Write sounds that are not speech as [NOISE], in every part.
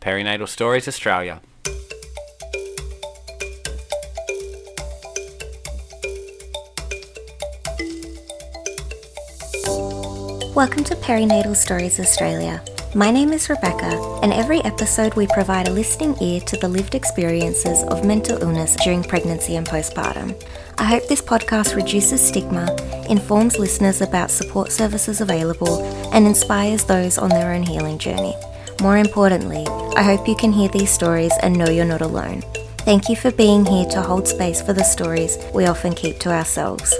Perinatal Stories Australia. Welcome to Perinatal Stories Australia. My name is Rebecca, and every episode we provide a listening ear to the lived experiences of mental illness during pregnancy and postpartum. I hope this podcast reduces stigma, informs listeners about support services available, and inspires those on their own healing journey. More importantly, I hope you can hear these stories and know you're not alone. Thank you for being here to hold space for the stories we often keep to ourselves.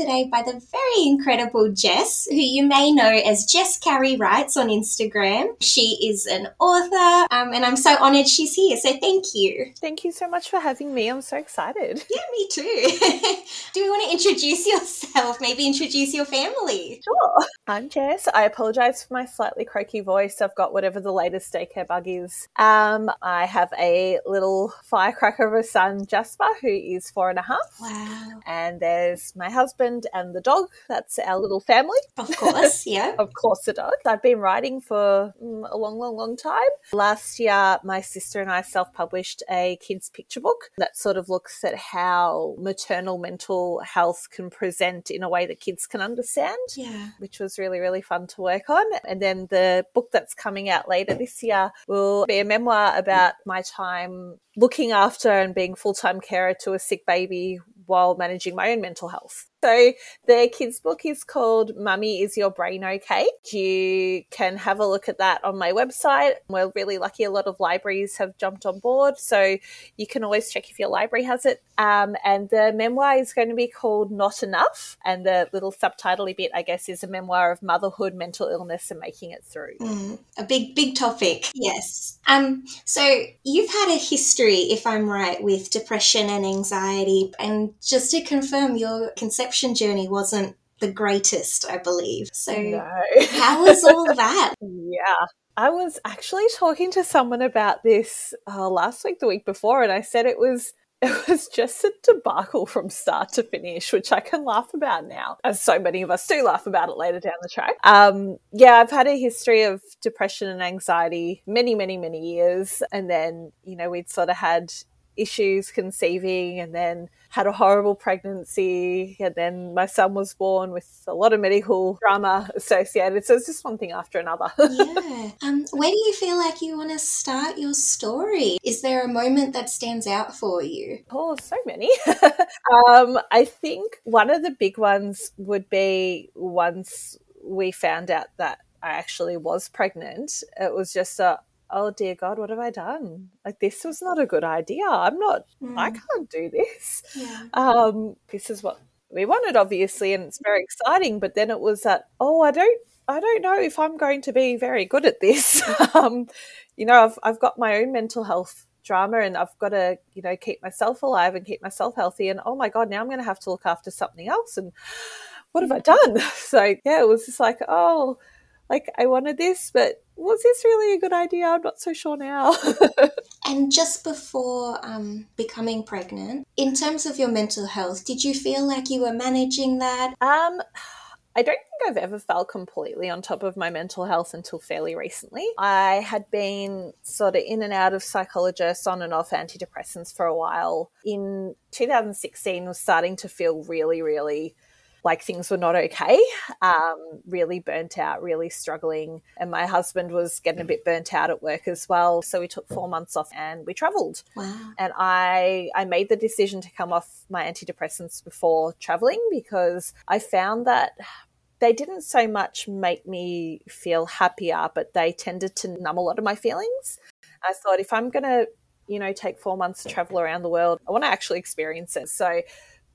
Today by the very incredible Jess, who you may know as Jess Carey Writes on Instagram. She is an author, um, and I'm so honored she's here. So thank you. Thank you so much for having me. I'm so excited. Yeah, me too. [LAUGHS] Do you want to introduce yourself? Maybe introduce your family. Sure. I'm Jess. I apologize for my slightly croaky voice. I've got whatever the latest daycare bug is. Um, I have a little firecracker of a son, Jasper, who is four and a half. Wow. And there's my husband and the dog. That's our little family. Of course, [LAUGHS] yeah. of course, the dog. I've been writing for mm, a long, long, long time. Last year, my sister and I self published a kids' picture book that sort of looks at how maternal mental health can present in a way that kids can understand. Yeah. Which was really, really fun to work on. And then the book that's coming out later this year will be a memoir about my time looking after and being full time carer to a sick baby while managing my own mental health. So the kids book is called Mummy Is Your Brain Okay? You can have a look at that on my website. We're really lucky a lot of libraries have jumped on board. So you can always check if your library has it. Um, and the memoir is going to be called Not Enough. And the little subtitle bit, I guess, is a memoir of motherhood, mental illness, and making it through. Mm, a big, big topic. Yes. Um, so you've had a history, if I'm right, with depression and anxiety. And just to confirm, your conception conception journey wasn't the greatest, I believe. So, no. how was all [LAUGHS] that? Yeah. I was actually talking to someone about this uh, last week, the week before, and I said it was [LAUGHS] it was just a debacle from start to finish, which I can laugh about now, as so many of us do laugh about it later down the track. Um, yeah, I've had a history of depression and anxiety many, many, many years. And then, you know, we'd sort of had issues conceiving and then had a horrible pregnancy. And then my son was born with a lot of medical drama associated. So it's just one thing after another. [LAUGHS] Yeah. Um, where do you feel like you want to start your story? Is there a moment that stands out for you? Oh so many. [LAUGHS] Um, i think one of the big ones would be once we found out that I actually was pregnant. It was just a, oh dear God, what have I done? Like this was not a good idea. I'm not. Mm. I can't do this. Yeah. Um, this is what we wanted, obviously, and it's very exciting. But then it was that, oh, I don't, I don't know if I'm going to be very good at this. [LAUGHS] um, you know, I've I've got my own mental health drama and I've got to, you know, keep myself alive and keep myself healthy. And oh my God, now I'm going to have to look after something else. And what have I done? [LAUGHS] So yeah, it was just like, oh, like I wanted this, but was this really a good idea? I'm not so sure now. [LAUGHS] and just before um, becoming pregnant, in terms of your mental health, did you feel like you were managing that? Um, I don't think I've ever felt completely on top of my mental health until fairly recently. I had been sort of in and out of psychologists, on and off antidepressants for a while. In 2016, was starting to feel really, really like things were not okay, um, really burnt out, really struggling. And my husband was getting a bit burnt out at work as well. So we took four months off and we traveled. Wow. And I, I made the decision to come off my antidepressants before traveling because I found that they didn't so much make me feel happier, but they tended to numb a lot of my feelings. I thought if I'm going to, you know, take four months to travel around the world, I want to actually experience it. So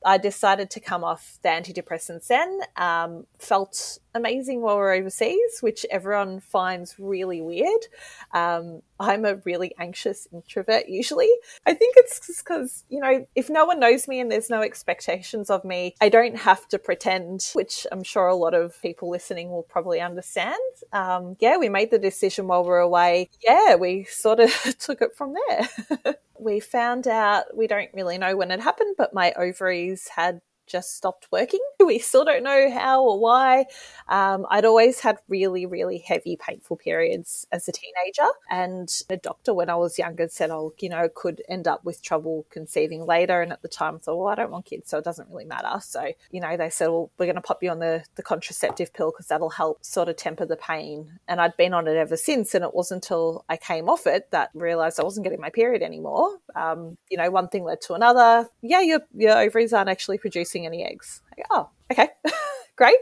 I decided to come off the antidepressants then. Um, felt amazing while we're overseas, which everyone finds really weird. Um, I'm a really anxious introvert usually. I think it's just because, you know, if no one knows me and there's no expectations of me, I don't have to pretend, which I'm sure a lot of people listening will probably understand. Um, yeah, we made the decision while we we're away. Yeah, we sort of [LAUGHS] took it from there. [LAUGHS] we found out, we don't really know when it happened, but my ovaries had just stopped working. [LAUGHS] We still don't know how or why. Um, I'd always had really, really heavy, painful periods as a teenager. And the doctor, when I was younger, said, oh, you know, could end up with trouble conceiving later. And at the time, I thought, well, I don't want kids, so it doesn't really matter. So, you know, they said, well, we're going to pop you on the, the contraceptive pill because that'll help sort of temper the pain. And I'd been on it ever since. And it wasn't until I came off it that I realized I wasn't getting my period anymore. Um, you know, one thing led to another. Yeah, your, your ovaries aren't actually producing any eggs oh, okay, [LAUGHS] great.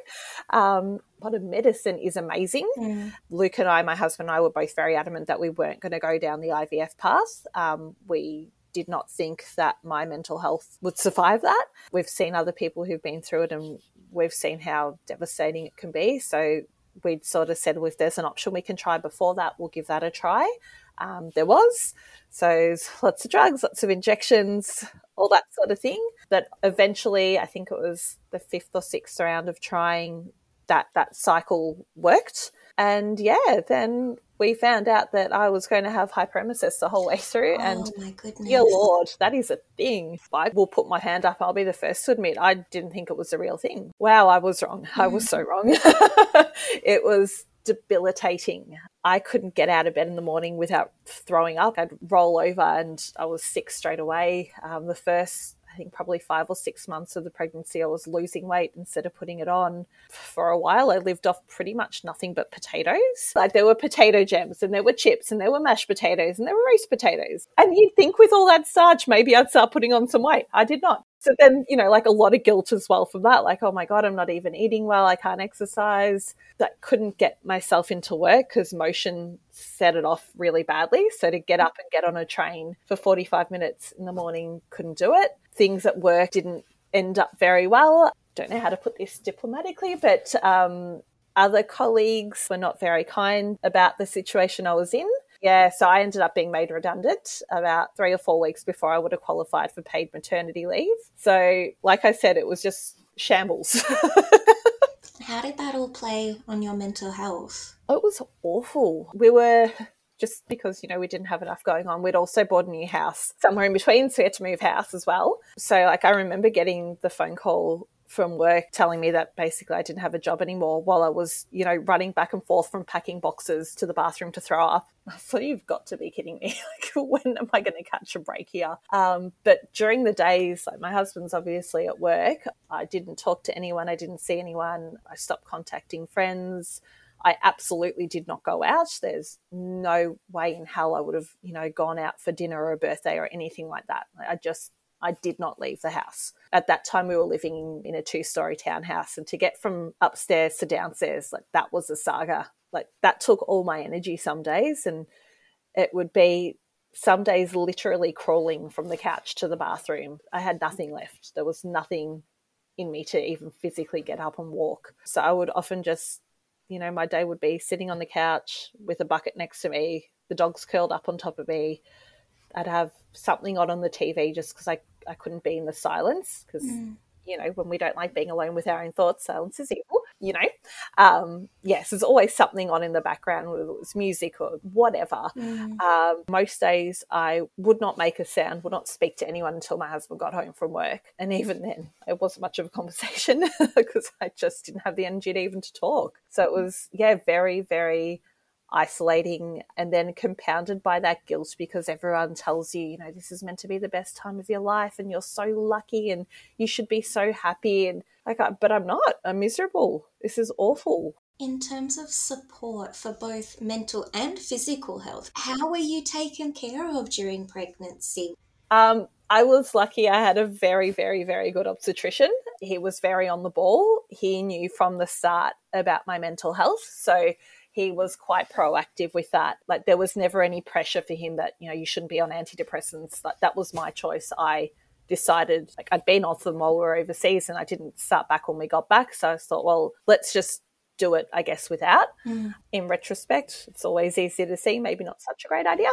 Um, modern medicine is amazing. Mm. Luke and I, my husband and I, were both very adamant that we weren't going to go down the IVF path. Um, we did not think that my mental health would survive that. We've seen other people who've been through it and we've seen how devastating it can be. So we'd sort of said, well, if there's an option we can try before that, we'll give that a try. Um, there was. So lots of drugs, lots of injections, all that sort of thing. But eventually, I think it was the fifth or sixth round of trying that that cycle worked. And yeah, then we found out that I was going to have hyperemesis the whole way through. Oh, and my goodness. dear Lord, that is a thing. I will put my hand up. I'll be the first to admit I didn't think it was a real thing. Wow, I was wrong. I was so wrong. [LAUGHS] it was debilitating. I couldn't get out of bed in the morning without throwing up. I'd roll over and I was sick straight away. Um, the first, I think, probably five or six months of the pregnancy, I was losing weight instead of putting it on. For a while, I lived off pretty much nothing but potatoes. Like there were potato gems and there were chips and there were mashed potatoes and there were roast potatoes. And you'd think with all that starch, maybe I'd start putting on some weight. I did not. So then, you know, like a lot of guilt as well from that. Like, oh my God, I'm not even eating well. I can't exercise. That couldn't get myself into work because motion set it off really badly. So to get up and get on a train for 45 minutes in the morning, couldn't do it. Things at work didn't end up very well. Don't know how to put this diplomatically, but um, other colleagues were not very kind about the situation I was in. Yeah, so I ended up being made redundant about three or four weeks before I would have qualified for paid maternity leave. So, like I said, it was just shambles. [LAUGHS] How did that all play on your mental health? It was awful. We were just because you know we didn't have enough going on we'd also bought a new house somewhere in between so we had to move house as well so like i remember getting the phone call from work telling me that basically I didn't have a job anymore while I was, you know, running back and forth from packing boxes to the bathroom to throw up. [LAUGHS] I thought, you've got to be kidding me. [LAUGHS] like, when am I going to catch a break here? Um, but during the days, like my husband's obviously at work, I didn't talk to anyone, I didn't see anyone, I stopped contacting friends. I absolutely did not go out. There's no way in hell I would have, you know, gone out for dinner or a birthday or anything like that. I just I did not leave the house. At that time, we were living in a two story townhouse, and to get from upstairs to downstairs, like that was a saga. Like that took all my energy some days, and it would be some days literally crawling from the couch to the bathroom. I had nothing left. There was nothing in me to even physically get up and walk. So I would often just, you know, my day would be sitting on the couch with a bucket next to me, the dog's curled up on top of me. I'd have something on on the TV just because I I couldn't be in the silence because mm. you know when we don't like being alone with our own thoughts, silence is evil. You know, um, yes, there's always something on in the background, whether it was music or whatever. Mm. Um, most days, I would not make a sound, would not speak to anyone until my husband got home from work, and even then, it wasn't much of a conversation [LAUGHS] because I just didn't have the energy to even to talk. So it was yeah, very very isolating and then compounded by that guilt because everyone tells you, you know, this is meant to be the best time of your life and you're so lucky and you should be so happy. And like, but I'm not. I'm miserable. This is awful. In terms of support for both mental and physical health, how were you taken care of during pregnancy? Um, I was lucky. I had a very, very, very good obstetrician. He was very on the ball. He knew from the start about my mental health. So he was quite proactive with that. Like there was never any pressure for him that, you know, you shouldn't be on antidepressants. Like that was my choice. I decided like I'd been off them while we were overseas and I didn't start back when we got back. So I thought, well, let's just do it, I guess, without. Mm. In retrospect, it's always easy to see, maybe not such a great idea.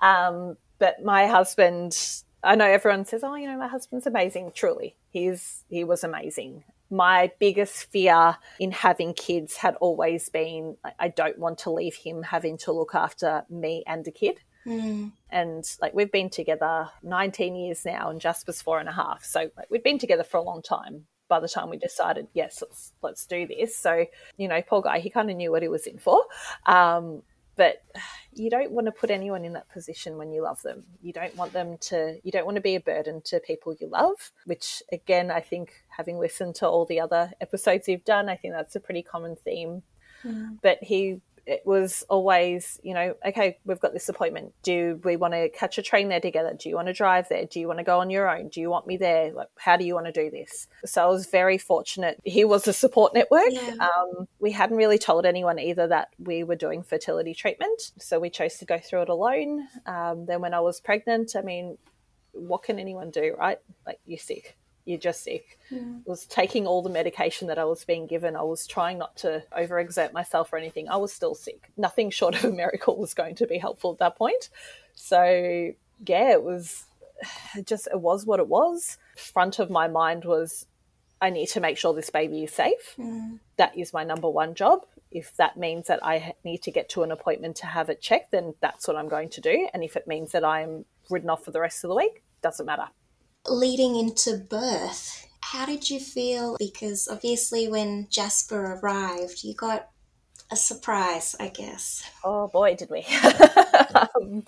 Um, but my husband, I know everyone says, oh, you know, my husband's amazing. Truly, he's he was amazing my biggest fear in having kids had always been I don't want to leave him having to look after me and a kid. Mm. And like we've been together 19 years now, and Jasper's four and a half. So like, we've been together for a long time by the time we decided, yes, let's let's do this. So you know, poor guy, he kind of knew what he was in for. Um, but [SIGHS] you don't want to put anyone in that position when you love them. You don't want them to. You don't want to be a burden to people you love. Which again, I think having listened to all the other episodes you've done, I think that's a pretty common theme. Mm. But he it was always, you know, okay, we've got this appointment. Do we want to catch a train there together? Do you want to drive there? Do you want to go on your own? Do you want me there? Like, how do you want to do this? So I was very fortunate. He was a support network. Yeah. Um, we hadn't really told anyone either that we were doing fertility treatment. So we chose to go through it alone. Um, then when I was pregnant, I mean, what can anyone do, right? Like, you're sick you're just sick. Mm. was taking all the medication that I was being given. I was trying not to overexert myself or anything. I was still sick. Nothing short of a miracle was going to be helpful at that point. So yeah, it was it just it was what it was. Front of my mind was I need to make sure this baby is safe. Mm. That is my number one job. If that means that I need to get to an appointment to have it checked, then that's what I'm going to do. And if it means that I'm ridden off for the rest of the week, doesn't matter leading into birth, how did you feel? Because obviously, when Jasper arrived, you got a surprise, I guess. Oh boy, did we! [LAUGHS] um,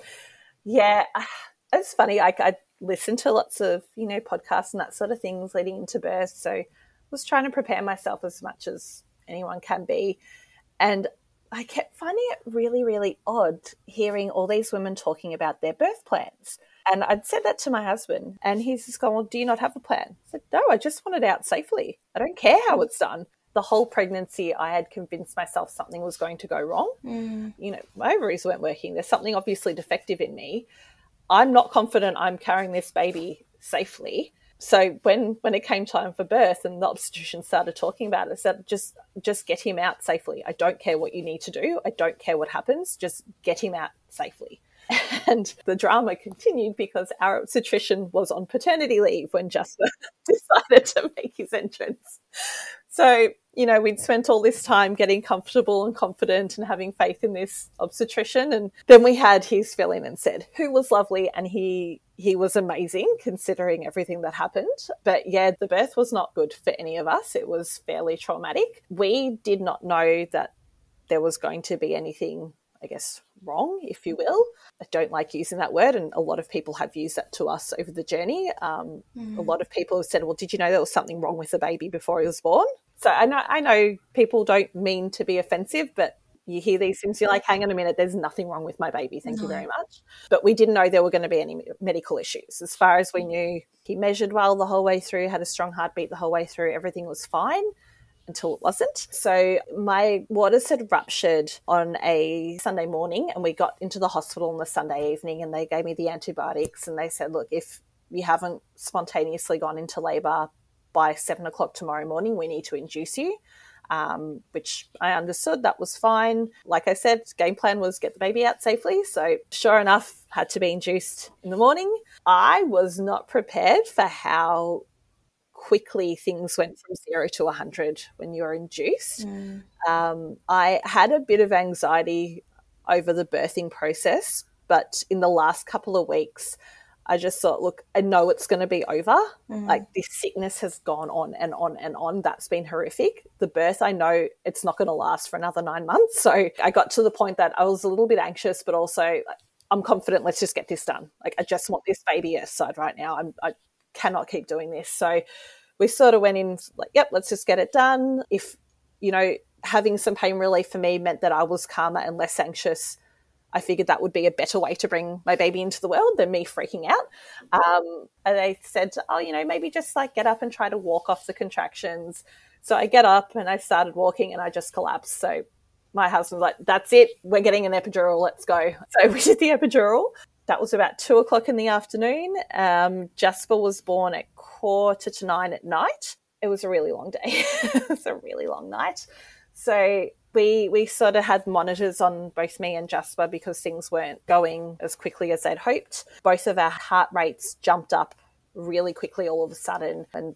yeah, [SIGHS] it's funny. I, I listened to lots of you know podcasts and that sort of things leading into birth, so I was trying to prepare myself as much as anyone can be, and I kept finding it really, really odd hearing all these women talking about their birth plans. And I'd said that to my husband, and he's just gone, Well, do you not have a plan? I said, No, I just want it out safely. I don't care how it's done. The whole pregnancy, I had convinced myself something was going to go wrong. Mm. You know, my ovaries weren't working. There's something obviously defective in me. I'm not confident I'm carrying this baby safely. So when when it came time for birth and the obstetrician started talking about it, I said, just just get him out safely. I don't care what you need to do. I don't care what happens. Just get him out safely. [LAUGHS] And the drama continued because our obstetrician was on paternity leave when Jasper [LAUGHS] decided to make his entrance. So, you know, we'd spent all this time getting comfortable and confident and having faith in this obstetrician. And then we had his fill in and said, who was lovely. And he, he was amazing considering everything that happened. But yeah, the birth was not good for any of us. It was fairly traumatic. We did not know that there was going to be anything I guess, wrong, if you will. I don't like using that word, and a lot of people have used that to us over the journey. Um, Mm. A lot of people have said, "Well, did you know there was something wrong with the baby before he was born?" So I know, I know people don't mean to be offensive, but you hear these things, you're like, "Hang on a minute, there's nothing wrong with my baby. Thank you very much." But we didn't know there were going to be any medical issues. As far as we knew, he measured well the whole way through, had a strong heartbeat the whole way through. Everything was fine until it wasn't. So my waters had ruptured on a Sunday morning, and we got into the hospital on the Sunday evening, and they gave me the antibiotics, and they said, "Look, if you haven't spontaneously gone into labour by seven o'clock tomorrow morning, we need to induce you." Um, which I understood that was fine. Like I said, game plan was get the baby out safely. So sure enough, had to be induced in the morning. I was not prepared for how quickly things went from zero to 100 when you're induced. Mm. Um, I had a bit of anxiety over the birthing process, but in the last couple of weeks, I just thought, look, I know it's going to be over. Mm. Like this sickness has gone on and on and on. That's been horrific. The birth, I know it's not going to last for another nine months. So I got to the point that I was a little bit anxious, but also I'm confident. Let's just get this done. Like I just want this baby aside right now. I'm, I cannot keep doing this. So we sort of went in like, yep, let's just get it done. If you know, having some pain relief for me meant that I was calmer and less anxious. I figured that would be a better way to bring my baby into the world than me freaking out. Um, and they said, oh, you know, maybe just like get up and try to walk off the contractions. So I get up and I started walking and I just collapsed. So my husband's like, that's it. We're getting an epidural. Let's go. So [LAUGHS] we did the epidural. That was about two o'clock in the afternoon. Um, Jasper was born at quarter to nine at night. It was a really long day. [LAUGHS] it's a really long night. So we we sort of had monitors on both me and Jasper because things weren't going as quickly as they'd hoped. Both of our heart rates jumped up really quickly all of a sudden and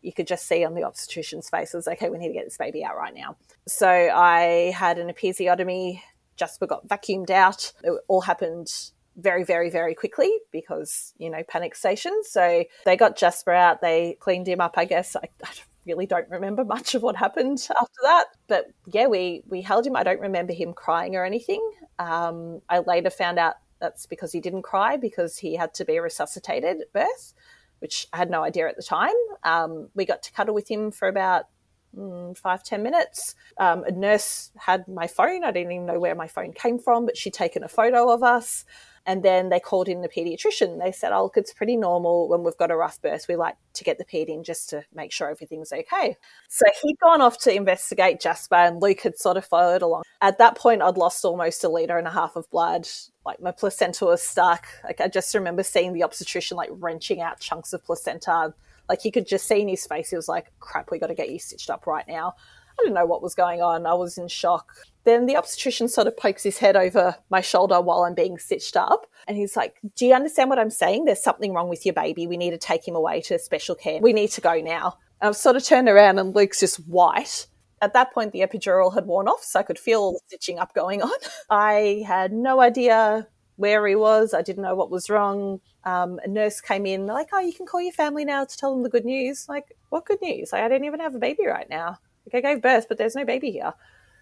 you could just see on the obstetrician's faces, okay, we need to get this baby out right now. So I had an episiotomy. Jasper got vacuumed out. It all happened very, very, very quickly because, you know, panic stations. So they got Jasper out, they cleaned him up, I guess. I, I really don't remember much of what happened [LAUGHS] after that. But yeah, we, we held him. I don't remember him crying or anything. Um, I later found out that's because he didn't cry because he had to be resuscitated at birth, which I had no idea at the time. Um, we got to cuddle with him for about mm, five, ten minutes. Um, a nurse had my phone. I didn't even know where my phone came from, but she'd taken a photo of us. And then they called in the pediatrician. They said, Oh, look, it's pretty normal when we've got a rough birth. We like to get the ped in just to make sure everything's okay. So he'd gone off to investigate Jasper, and Luke had sort of followed along. At that point, I'd lost almost a litre and a half of blood. Like my placenta was stuck. Like I just remember seeing the obstetrician like wrenching out chunks of placenta. Like you could just see in his face, he was like, crap, we got to get you stitched up right now. I didn't know what was going on. I was in shock. Then the obstetrician sort of pokes his head over my shoulder while I'm being stitched up. And he's like, Do you understand what I'm saying? There's something wrong with your baby. We need to take him away to special care. We need to go now. I've sort of turned around and Luke's just white. At that point, the epidural had worn off, so I could feel the stitching up going on. [LAUGHS] I had no idea where he was. I didn't know what was wrong. Um, a nurse came in, like, oh, you can call your family now to tell them the good news. Like, what good news? Like, I don't even have a baby right now. Like, I gave birth, but there's no baby here.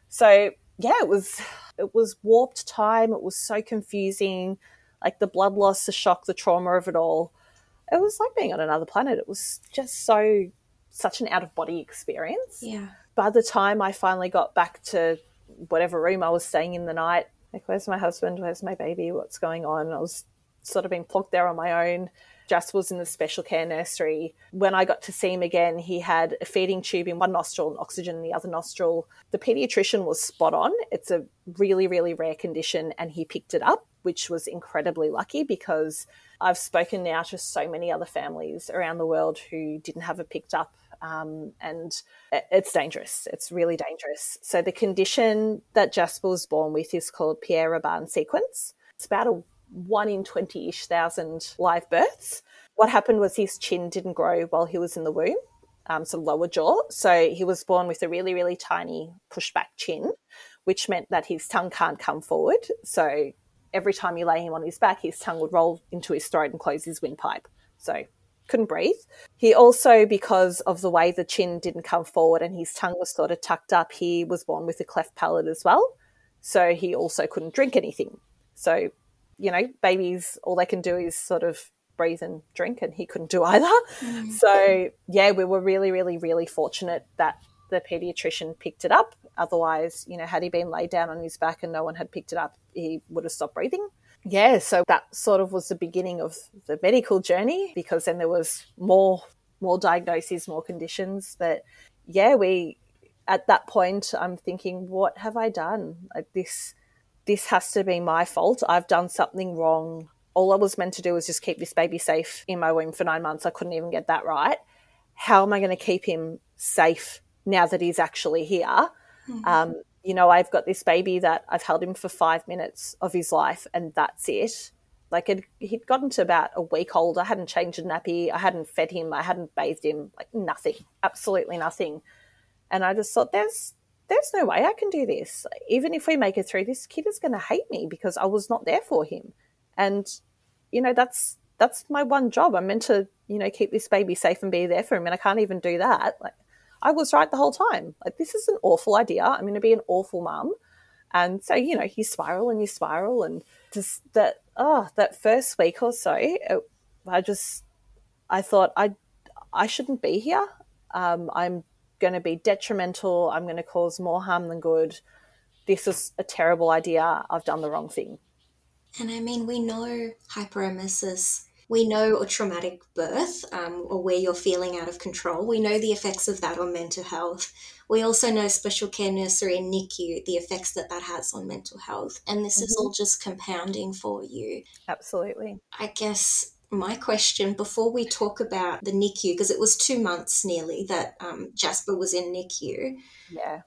So yeah, it was it was warped time. It was so confusing. Like the blood loss, the shock, the trauma of it all. It was like being on another planet. It was just so such an out of body experience. Yeah. By the time I finally got back to whatever room I was staying in the night, like, where's my husband? Where's my baby? What's going on? I was sort of being plonked there on my own. Just was in the special care nursery. When I got to see him again, he had a feeding tube in one nostril and oxygen in the other nostril. The pediatrician was spot on. It's a really, really rare condition, and he picked it up, which was incredibly lucky because I've spoken now to so many other families around the world who didn't have it picked up um, and it's dangerous. It's really dangerous. So the condition that Jasper was born with is called Pierre-Robin sequence. It's about a one in 20 ish thousand live births. What happened was his chin didn't grow while he was in the womb, um, so lower jaw. So he was born with a really, really tiny pushback chin, which meant that his tongue can't come forward. So every time you lay him on his back, his tongue would roll into his throat and close his windpipe. So couldn't breathe. He also, because of the way the chin didn't come forward and his tongue was sort of tucked up, he was born with a cleft palate as well. So he also couldn't drink anything. So you know, babies, all they can do is sort of breathe and drink, and he couldn't do [LAUGHS] either. Mm. So, yeah, we were really, really, really fortunate that the pediatrician picked it up. Otherwise, you know, had he been laid down on his back and no one had picked it up, he would have stopped breathing. Yeah, so that sort of was the beginning of the medical journey because then there was more more diagnoses, more conditions. But yeah, we at that point I'm thinking, what have I done? Like this this has to be my fault. I've done something wrong. All I was meant to do was just keep this baby safe in my womb for nine months. I couldn't even get that right. How am I going to keep him safe now that he's actually here? Mm-hmm. Um, you know, I've got this baby that I've held him for five minutes of his life, and that's it. Like it, he'd gotten to about a week old. I hadn't changed a nappy. I hadn't fed him. I hadn't bathed him. Like nothing, absolutely nothing. And I just thought, there's there's no way I can do this. Even if we make it through, this kid is going to hate me because I was not there for him. And, you know, that's that's my one job. I'm meant to, you know, keep this baby safe and be there for him, and I can't even do that. Like, I was right the whole time. Like, this is an awful idea. I'm going to be an awful mum. And so, you know, you spiral and you spiral, and just that, oh, that first week or so, it, I just, I thought I, I shouldn't be here. Um, I'm going to be detrimental. I'm going to cause more harm than good. This is a terrible idea. I've done the wrong thing. And I mean, we know hyperemesis. We know a traumatic birth um, or where you're feeling out of control. We know the effects of that on mental health. We also know special care nursery and NICU, the effects that that has on mental health. And this mm-hmm. is all just compounding for you. Absolutely. I guess my question before we talk about the NICU, because it was two months nearly that um, Jasper was in NICU. Yeah.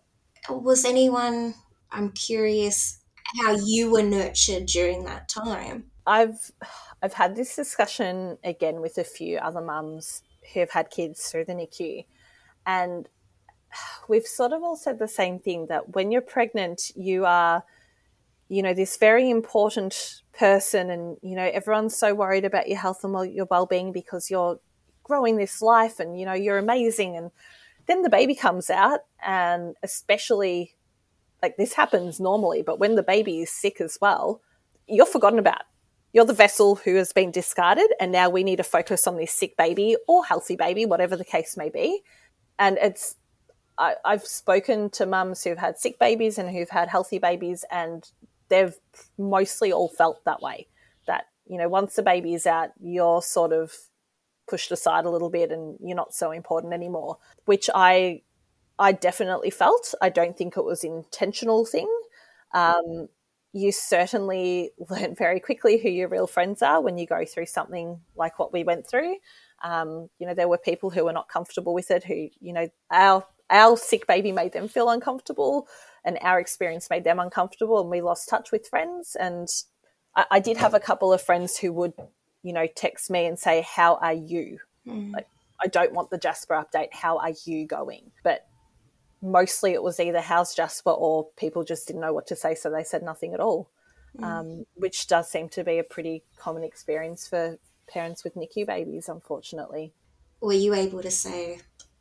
Was anyone, I'm curious, how you were nurtured during that time? I've I've had this discussion again with a few other mums who have had kids through the NICU, and we've sort of all said the same thing that when you're pregnant, you are, you know, this very important person and you know everyone's so worried about your health and your well-being because you're growing this life and you know you're amazing and then the baby comes out and especially like this happens normally but when the baby is sick as well you're forgotten about. You're the vessel who has been discarded and now we need to focus on this sick baby or healthy baby whatever the case may be. And it's I, have spoken to mums who've had sick babies and who've had healthy babies and they've mostly all felt that way that you know once the baby is out you're sort of pushed aside a little bit and you're not so important anymore which i i definitely felt. I don't think it was intentional thing. Um, you certainly [LAUGHS] learn very quickly who your real friends are when you go through something like what we went through. Um, you know there were people who were not comfortable with it who you know our our sick baby made them feel uncomfortable and our experience made them uncomfortable and we lost touch with friends. And I, I did have a couple of friends who would you know text me and say how are you? Mm. like i don't want the jasper update. How are you going? But mostly it was either how's jasper? or people just didn't know what to say so they said nothing at all. Mm. um, which does seem to be a pretty common experience for parents with nicu babies unfortunately. Were you able to say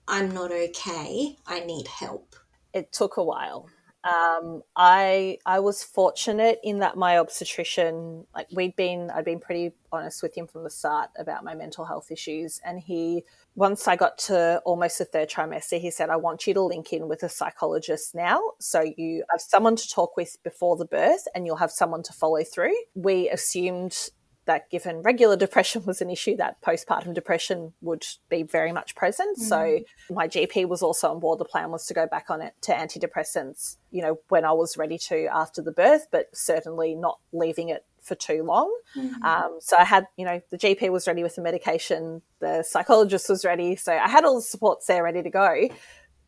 i'm not okay. I need help it took a while um, I I was fortunate in that my obstetrician, like we'd been, I'd been pretty honest with him from the start about my mental health issues, and he once I got to almost the third trimester, he said, "I want you to link in with a psychologist now, so you have someone to talk with before the birth, and you'll have someone to follow through." We assumed that given regular depression [LAUGHS] was an issue, that postpartum depression would be very much present. Mm. So my GP was also on board. The plan was to go back on it to antidepressants, you know, when I was ready to after the birth, but certainly not leaving it for too long. Mm-hmm. Um, so I had, you know, the GP was ready with the medication, the psychologist was ready. So I had all the supports there ready to go.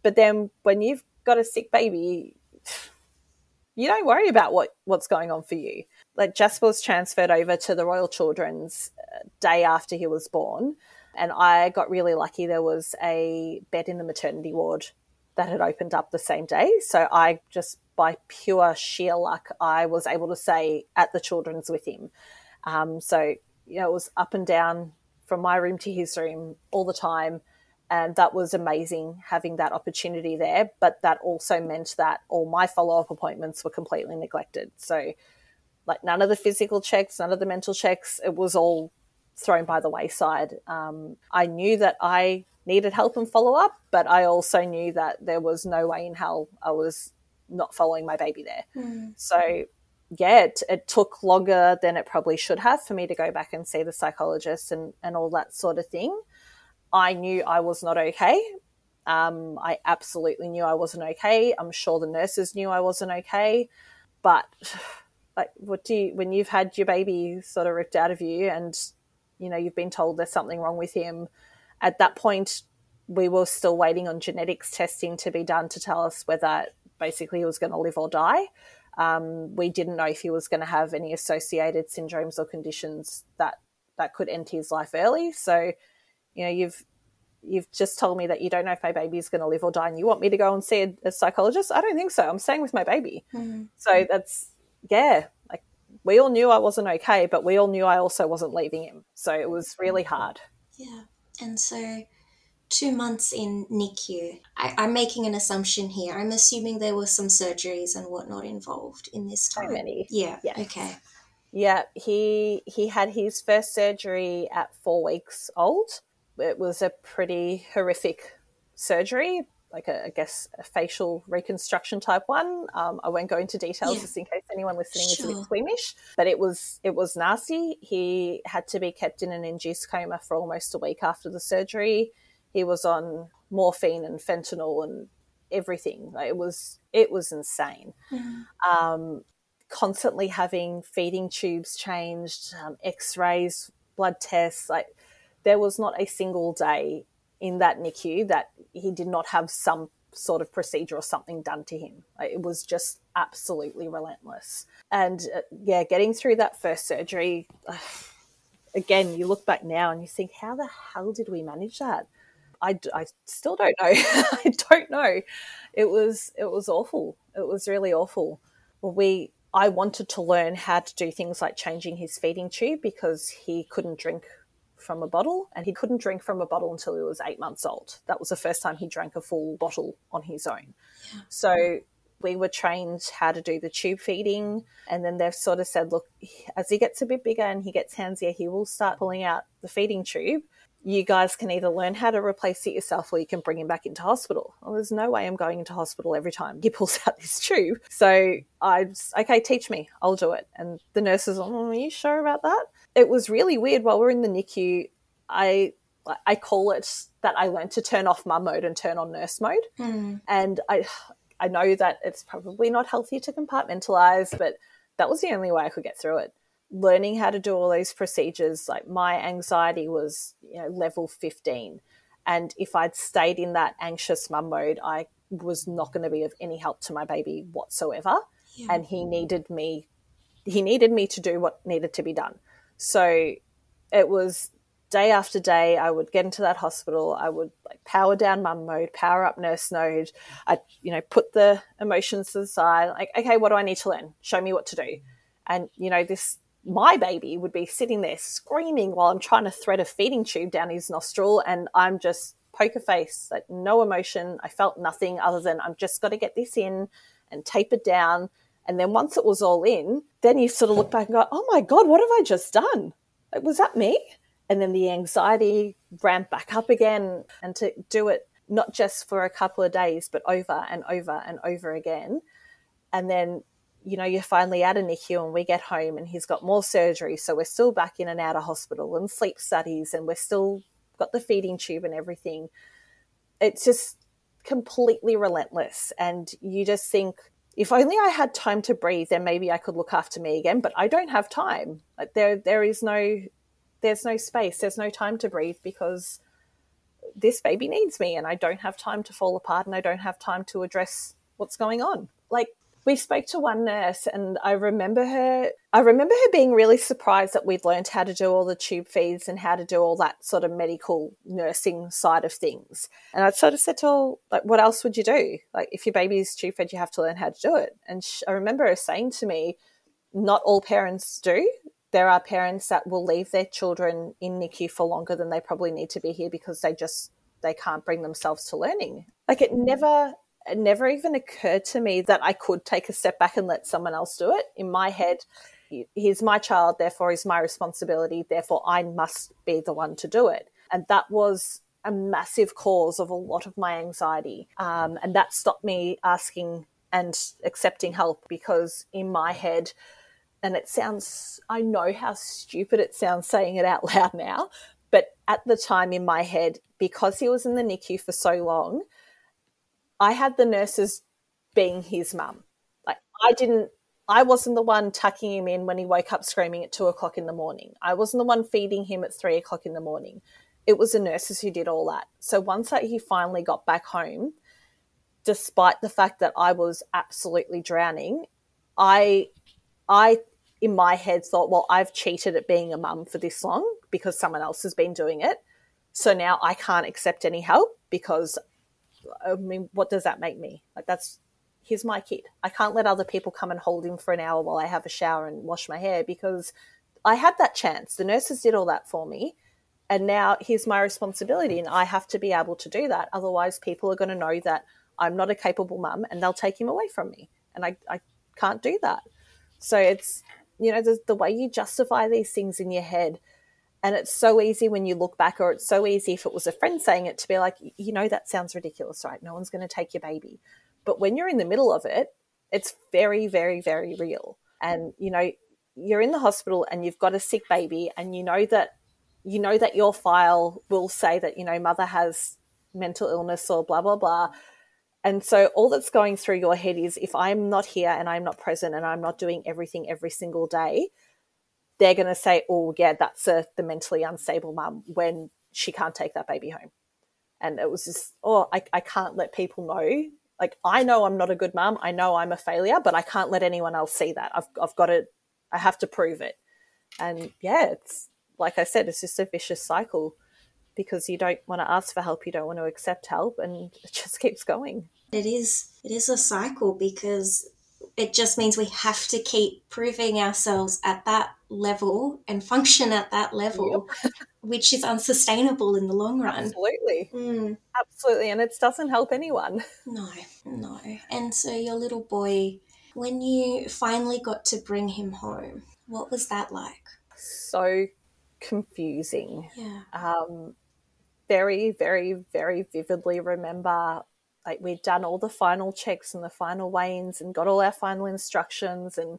But then when you've got a sick baby, [SIGHS] you don't worry about what what's going on for you. Like Jasper was transferred over to the Royal Children's uh, day after he was born, and I got really lucky. There was a bed in the maternity ward that had opened up the same day, so I just by pure sheer luck I was able to stay at the Children's with him. Um, so you know it was up and down from my room to his room all the time and that was amazing having that opportunity there. But that also meant that all my follow up appointments were completely neglected. So, like, none of the physical checks, none of the mental checks, it was all thrown by the wayside. Um, I knew that I needed help and follow up, but I also knew that there was no way in hell I was not following my baby there. Mm. So, yeah, it, it, took longer than it probably should have for me to go back and see the psychologist and, and all that sort of thing. I knew I was not okay. Um, I absolutely knew I wasn't okay. I'm sure the nurses knew I wasn't okay. But like, what do you, when you've had your baby sort of ripped out of you and, you know, you've been told there's something wrong with him, at that point, we were still waiting on genetics testing to be done to tell us whether basically he was going to live or die. Um, we didn't know if he was going to have any associated syndromes or conditions that that could end his life early. So you know, you've you've just told me that you don't know if my baby is going to live or die and you want me to go and see a, a psychologist i don't think so i'm staying with my baby mm-hmm. so that's yeah like we all knew i wasn't okay but we all knew i also wasn't leaving him. So it was really hard. Yeah and so two months in nicu I, am making an assumption here. I'm assuming there were some surgeries and whatnot involved in this time. so many. Yeah yeah okay. Yeah he he had his first surgery at four weeks old. It was a pretty horrific surgery, like a, I guess a facial reconstruction type one. Um, I won't go into details yeah. just in case anyone listening sure. is a bit squeamish, but it was it was nasty. He had to be kept in an induced coma for almost a week after the surgery. He was on morphine and fentanyl and everything. Like it was it was insane. Mm-hmm. Um, constantly having feeding tubes changed, um, X rays, blood tests, like there was not a single day in that NICU that he did not have some sort of procedure or something done to him. It was just absolutely relentless. And uh, yeah, getting through that first surgery, [SIGHS] again, you look back now and you think, how the hell did we manage that? I, I still don't know. [LAUGHS] I don't know. It was it was awful. It was really awful. We I wanted to learn how to do things like changing his feeding tube because he couldn't drink from a bottle and he couldn't drink from a bottle until he was eight months old. That was the first time he drank a full bottle on his own. Yeah. So we were trained how to do the tube feeding. And then they've sort of said, look, as he gets a bit bigger and he gets handsier, he will start pulling out the feeding tube. You guys can either learn how to replace it yourself or you can bring him back into hospital. Well, there's no way I'm going into hospital every time he [LAUGHS] pulls out this tube. So I okay, teach me, I'll do it. And the nurses, oh, are you sure about that? It was really weird. While we're in the NICU, I I call it that I learned to turn off mum mode and turn on nurse mode. Mm. And I I know that it's probably not healthy to compartmentalize, but that was the only way I could get through it. Learning how to do all those procedures, like my anxiety was, you know, level 15. And if I'd stayed in that anxious mum mode, I was not going to be of any help to my baby whatsoever. Yeah. And he needed me, he needed me to do what needed to be done. So it was day after day, I would get into that hospital. I would like power down mum mode, power up nurse mode. I, you know, put the emotions to the side. Like, okay, what do I need to learn? Show me what to do. And you know, this my baby would be sitting there screaming while I'm trying to thread a feeding tube down his nostril, and I'm just poker face, like no emotion. I felt nothing other than I'm just got to get this in and tape it down. And then once it was all in, then you sort of look back and go, "Oh my god, what have I just done? Like, was that me?" and then the anxiety ramped back up again and to do it not just for a couple of days but over and over and over again and then you know you're finally out of NICU and we get home and he's got more surgery so we're still back in and out of hospital and sleep studies and we're still got the feeding tube and everything it's just completely relentless and you just think if only I had time to breathe, then maybe I could look after me again. But I don't have time. Like there, there is no there's no space, there's no time to breathe because this baby needs me and I don't have time to fall apart and I don't have time to address what's going on. Like we spoke to one nurse and I remember her I remember her being really surprised that we'd learned how to do all the tube feeds and how to do all that sort of medical nursing side of things. And I sort of said to her, like, what else would you do? Like if your baby's tube fed, you have to learn how to do it. And she, I remember her saying to me, not all parents do there are parents that will leave their children in NICU for longer than they probably need to be here because they just they can't bring themselves to learning. Like it mm. never it never even occurred to me that I could take a step back and let someone else do it. In my head, he's my child, therefore he's my responsibility, therefore I must be the one to do it. And that was a massive cause of a lot of my anxiety. Um, and that stopped me asking and accepting help because in my head, and it sounds, I know how stupid it sounds saying it out [LAUGHS] loud now, but at the time in my head, because he was in the NICU for so long, I had the nurses being his mum. Like, I didn't, I wasn't the one tucking him in when he woke up screaming at two o'clock in the morning. I wasn't the one feeding him at three o'clock in the morning. It was the nurses who did all that. So once that he finally got back home, despite the fact that I was absolutely drowning, I I in my head thought, well, I've cheated at being a mum for this long because someone else has been doing it. So now I can't accept any help because, I mean, what does that make me? Like, that's, here's my kid. I can't let other people come and hold him for an hour while I have a shower and wash my hair because I had that chance. The nurses did all that for me. And now here's my responsibility, and I have to be able to do that. Otherwise, people are going to know that I'm not a capable mum and they'll take him away from me. And I, I can't do that. So it's you know, the, the way you justify these things in your head. And it's so easy when you look back, or it's so easy if it was a friend saying it to be like, you know, that sounds ridiculous, right? No one's going to take your baby. But when you're in the middle of it, it's very, very, very real. And, you know, you're in the hospital and you've got a sick baby and you know that you know that your file will say that you know mother has mental illness or blah blah blah and so all that's going through your head is if I'm not here and I'm not present and I'm not doing everything every single day, they're going to say, oh, yeah, that's a, the mentally unstable mum when she can't take that baby home. And it was just, oh, I, I can't let people know. Like, I know I'm not a good mum. I know I'm a failure, but I can't let anyone else see that. I've, I've got to, I have to prove it. And yeah, it's like I said, it's just a vicious cycle because you don't want to ask for help, you don't want to accept help, and [LAUGHS] it just keeps going. It is it is a cycle because it just means we have to keep proving ourselves at that level and function at that level, yep. [LAUGHS] which is unsustainable in the long run. Absolutely. Mm. Absolutely. And it doesn't help anyone. [LAUGHS] No, no. And so your little boy, when you finally got to bring him home, what was that like? So confusing. Yeah. Um, very, very, very vividly remember like we'd done all the final checks and the final weigh-ins and got all our final instructions and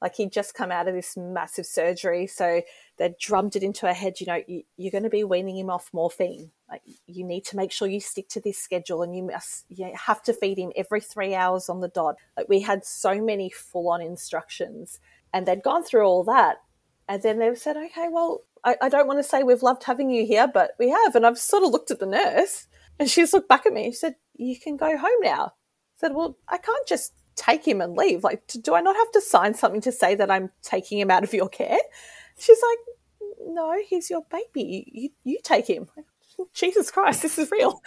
like he'd just come out of this massive surgery so they drummed it into our head you know you, are going to be weaning him off morphine. Like you need to make sure you stick to this schedule and you must you have to feed him every three hours on the dot. Like we had so many full-on instructions and they'd gone through all that and then they said okay well I, I don't want to say we've loved having you here but we have. And i've sort of looked at the nurse and she's looked back at me and said you can go home now. I said, well, I can't just take him and leave. Like, do I not have to sign something to say that I'm taking him out of your care? She's like, no, he's your baby. You, you take him. [LAUGHS] Jesus Christ, this is real.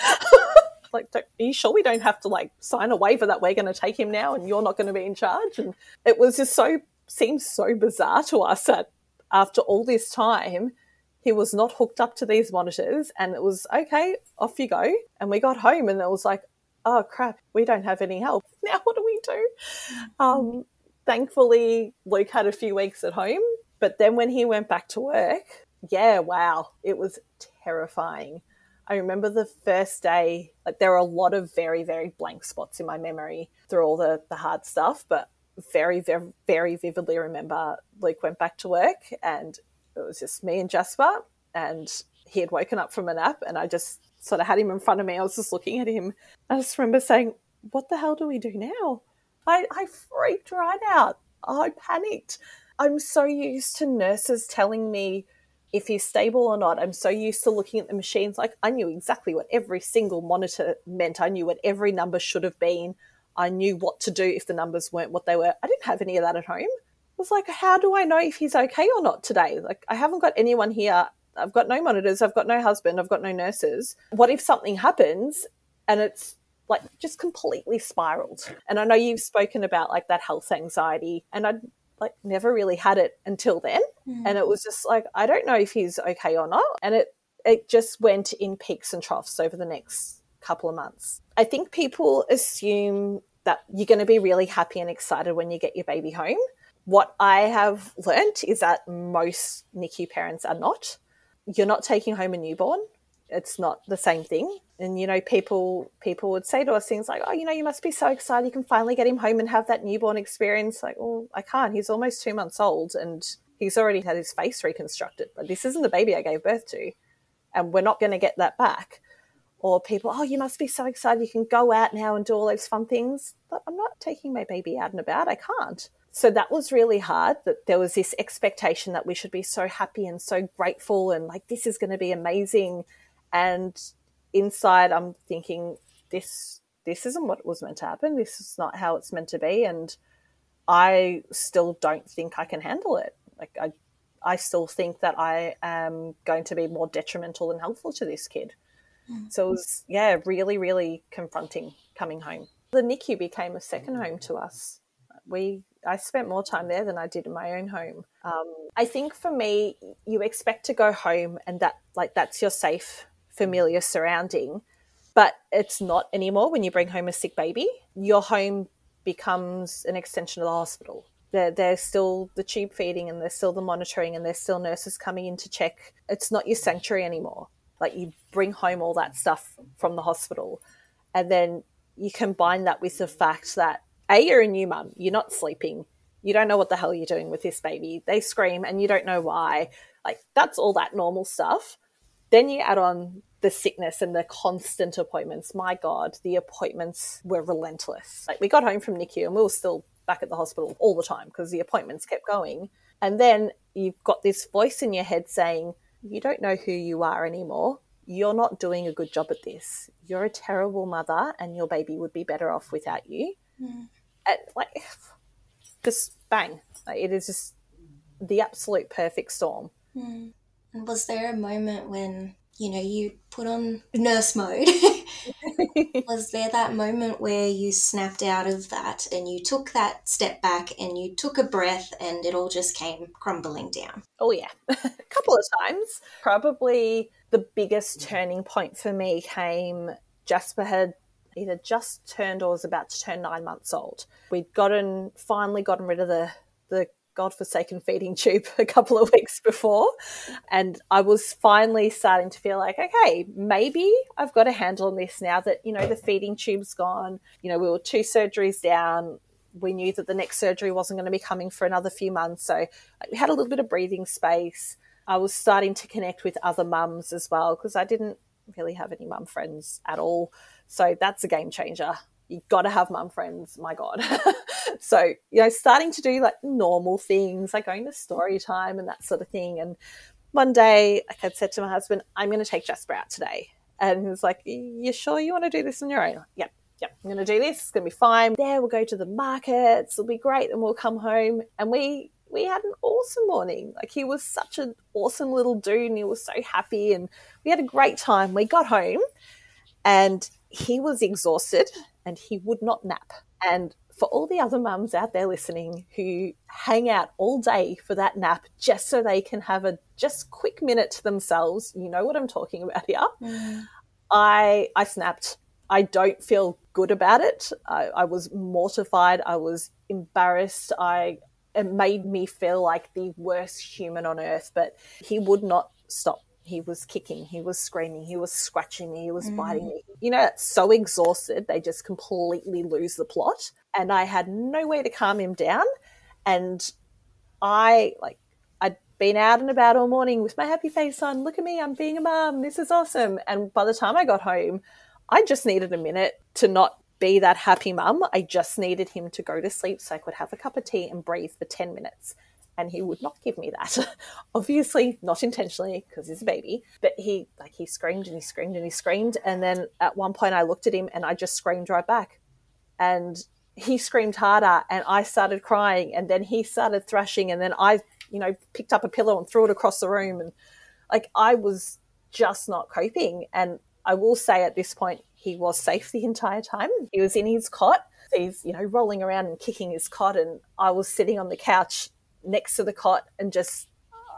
[LAUGHS] like, are you sure we don't have to like sign a waiver that we're going to take him now and you're not going to be in charge? And it was just so, seems so bizarre to us that after all this time, he was not hooked up to these monitors and it was okay off you go. And we got home and it was like oh crap we don't have any help. [LAUGHS] Now what do we do? Um, thankfully luke had a few weeks at home but then when he went back to work yeah wow it was terrifying. I remember the first day like there are a lot of very very blank spots in my memory through all the the hard stuff but very very very vividly remember luke went back to work and it was just me and Jasper, and he had woken up from a nap, and I just sort of had him in front of me. I was just looking at him. I just remember saying, "What the hell do we do now?" I, I freaked right out. I panicked. I'm so used to nurses telling me if he's stable or not. I'm so used to looking at the machines. Like I knew exactly what every single monitor meant. I knew what every number should have been. I knew what to do if the numbers weren't what they were. I didn't have any of that at home was like, how do I know if he's okay or not today? Like, I haven't got anyone here. I've got no monitors. I've got no husband. I've got no nurses. What if something happens and it's like just completely spiraled? And I know you've spoken about like that health anxiety, and I'd like never really had it until then. Mm. And it was just like, I don't know if he's okay or not. And it, it just went in peaks and troughs over the next couple of months. I think people assume that you're going to be really happy and excited when you get your baby home what I have learnt is that most NICU parents are not. You're not taking home a newborn. It's not the same thing. And you know, people people would say to us things like, "Oh, you know, you must be so excited you can finally get him home and have that newborn experience." Like, well, I can't. He's almost two months old and he's already had his face reconstructed. But this isn't the baby I gave birth to, and we're not going to get that back. Or people, oh, you must be so excited you can go out now and do all those fun things. But I'm not taking my baby out and about. I can't so that was really hard that there was this expectation that we should be so happy and so grateful and like this is going to be amazing. And inside i'm thinking this this isn't what was meant to happen. This is not how it's meant to be. And i still don't think i can handle it. Like i i still think that i am going to be more detrimental than helpful to this kid. Mm. so it was yeah really really confronting coming home. The nicu became a second home to us. We I spent more time there than I did in my own home. Um, I think for me, you expect to go home and that like that's your safe, familiar surrounding, but it's not anymore when you bring home a sick baby. Your home becomes an extension of the hospital. There, there's still the tube feeding and there's still the monitoring and there's still nurses coming in to check. It's not your sanctuary anymore. Like you bring home all that stuff from the hospital, and then you combine that with the fact that a, you're a new mum. You're not sleeping. You don't know what the hell you're doing with this baby. They scream and you don't know why. Like, that's all that normal stuff. Then you add on the sickness and the constant appointments. My God, the appointments were relentless. Like, we got home from NICU and we were still back at the hospital all the time because the appointments kept going. And then you've got this voice in your head saying, You don't know who you are anymore. You're not doing a good job at this. You're a terrible mother, and your baby would be better off without you. Mm and like just bang. Like, it is just the absolute perfect storm. Mm. And was there a moment when you know you put on nurse mode [LAUGHS] was there that moment where you snapped out of that and you took that step back and you took a breath and it all just came crumbling down? Oh, yeah. [LAUGHS] a couple of times. Probably the biggest turning point for me came Jasper had either just turned or was about to turn nine months old. We'd gotten finally gotten rid of the the godforsaken feeding tube [LAUGHS] a couple of weeks before. And I was finally starting to feel like, okay, maybe I've got a handle on this now that, you know, the feeding tube's gone. You know, we were two surgeries down. We knew that the next surgery wasn't going to be coming for another few months. So we had a little bit of breathing space. I was starting to connect with other mums as well because I didn't really have any mum friends at all. So that's a game changer you got to have mum friends. My God. [LAUGHS] so, you know, starting to do like normal things, like going to story time and that sort of thing. And one day I had said to my husband, I'm going to take Jasper out today. And he was like, You sure you want to do this on your own? Yep. Yep, I'm going to do this. It's going to be fine. There, we'll go to the markets. It'll be great. And we'll come home. And we we had an awesome morning. Like he was such an awesome little dude and he was so happy and we had a great time. We got home and he was exhausted and he would not nap. And for all the other mums out there listening who hang out all day for that nap just so they can have a just quick minute to themselves, you know what I'm talking about here. Mm. I I snapped. I don't feel good about it. I, I was mortified. I was embarrassed. I it made me feel like the worst human on earth. But he would not stop he was kicking, he was screaming, he was scratching me, he was mm. biting me. You know, so exhausted, they just completely lose the plot. And I had no way to calm him down. And I, like, I'd been out and about all morning with my happy face on. Look at me, I'm being a mum. This is awesome. And by the time I got home, I just needed a minute to not be that happy mum. I just needed him to go to sleep so I could have a cup of tea and breathe for 10 minutes and he would not give me that. [LAUGHS] Obviously, not intentionally because he's a baby, but he like he screamed and he screamed and he screamed, and then at one point I looked at him and I just screamed right back, and he screamed harder, and I started crying, and then he started thrashing, and then I, you know, picked up a pillow and threw it across the room, and like I was just not coping, and I will say at this point he was safe the entire time. He was in his cot. He's, you know, rolling around and kicking his cot, and I was sitting on the couch next to the cot and just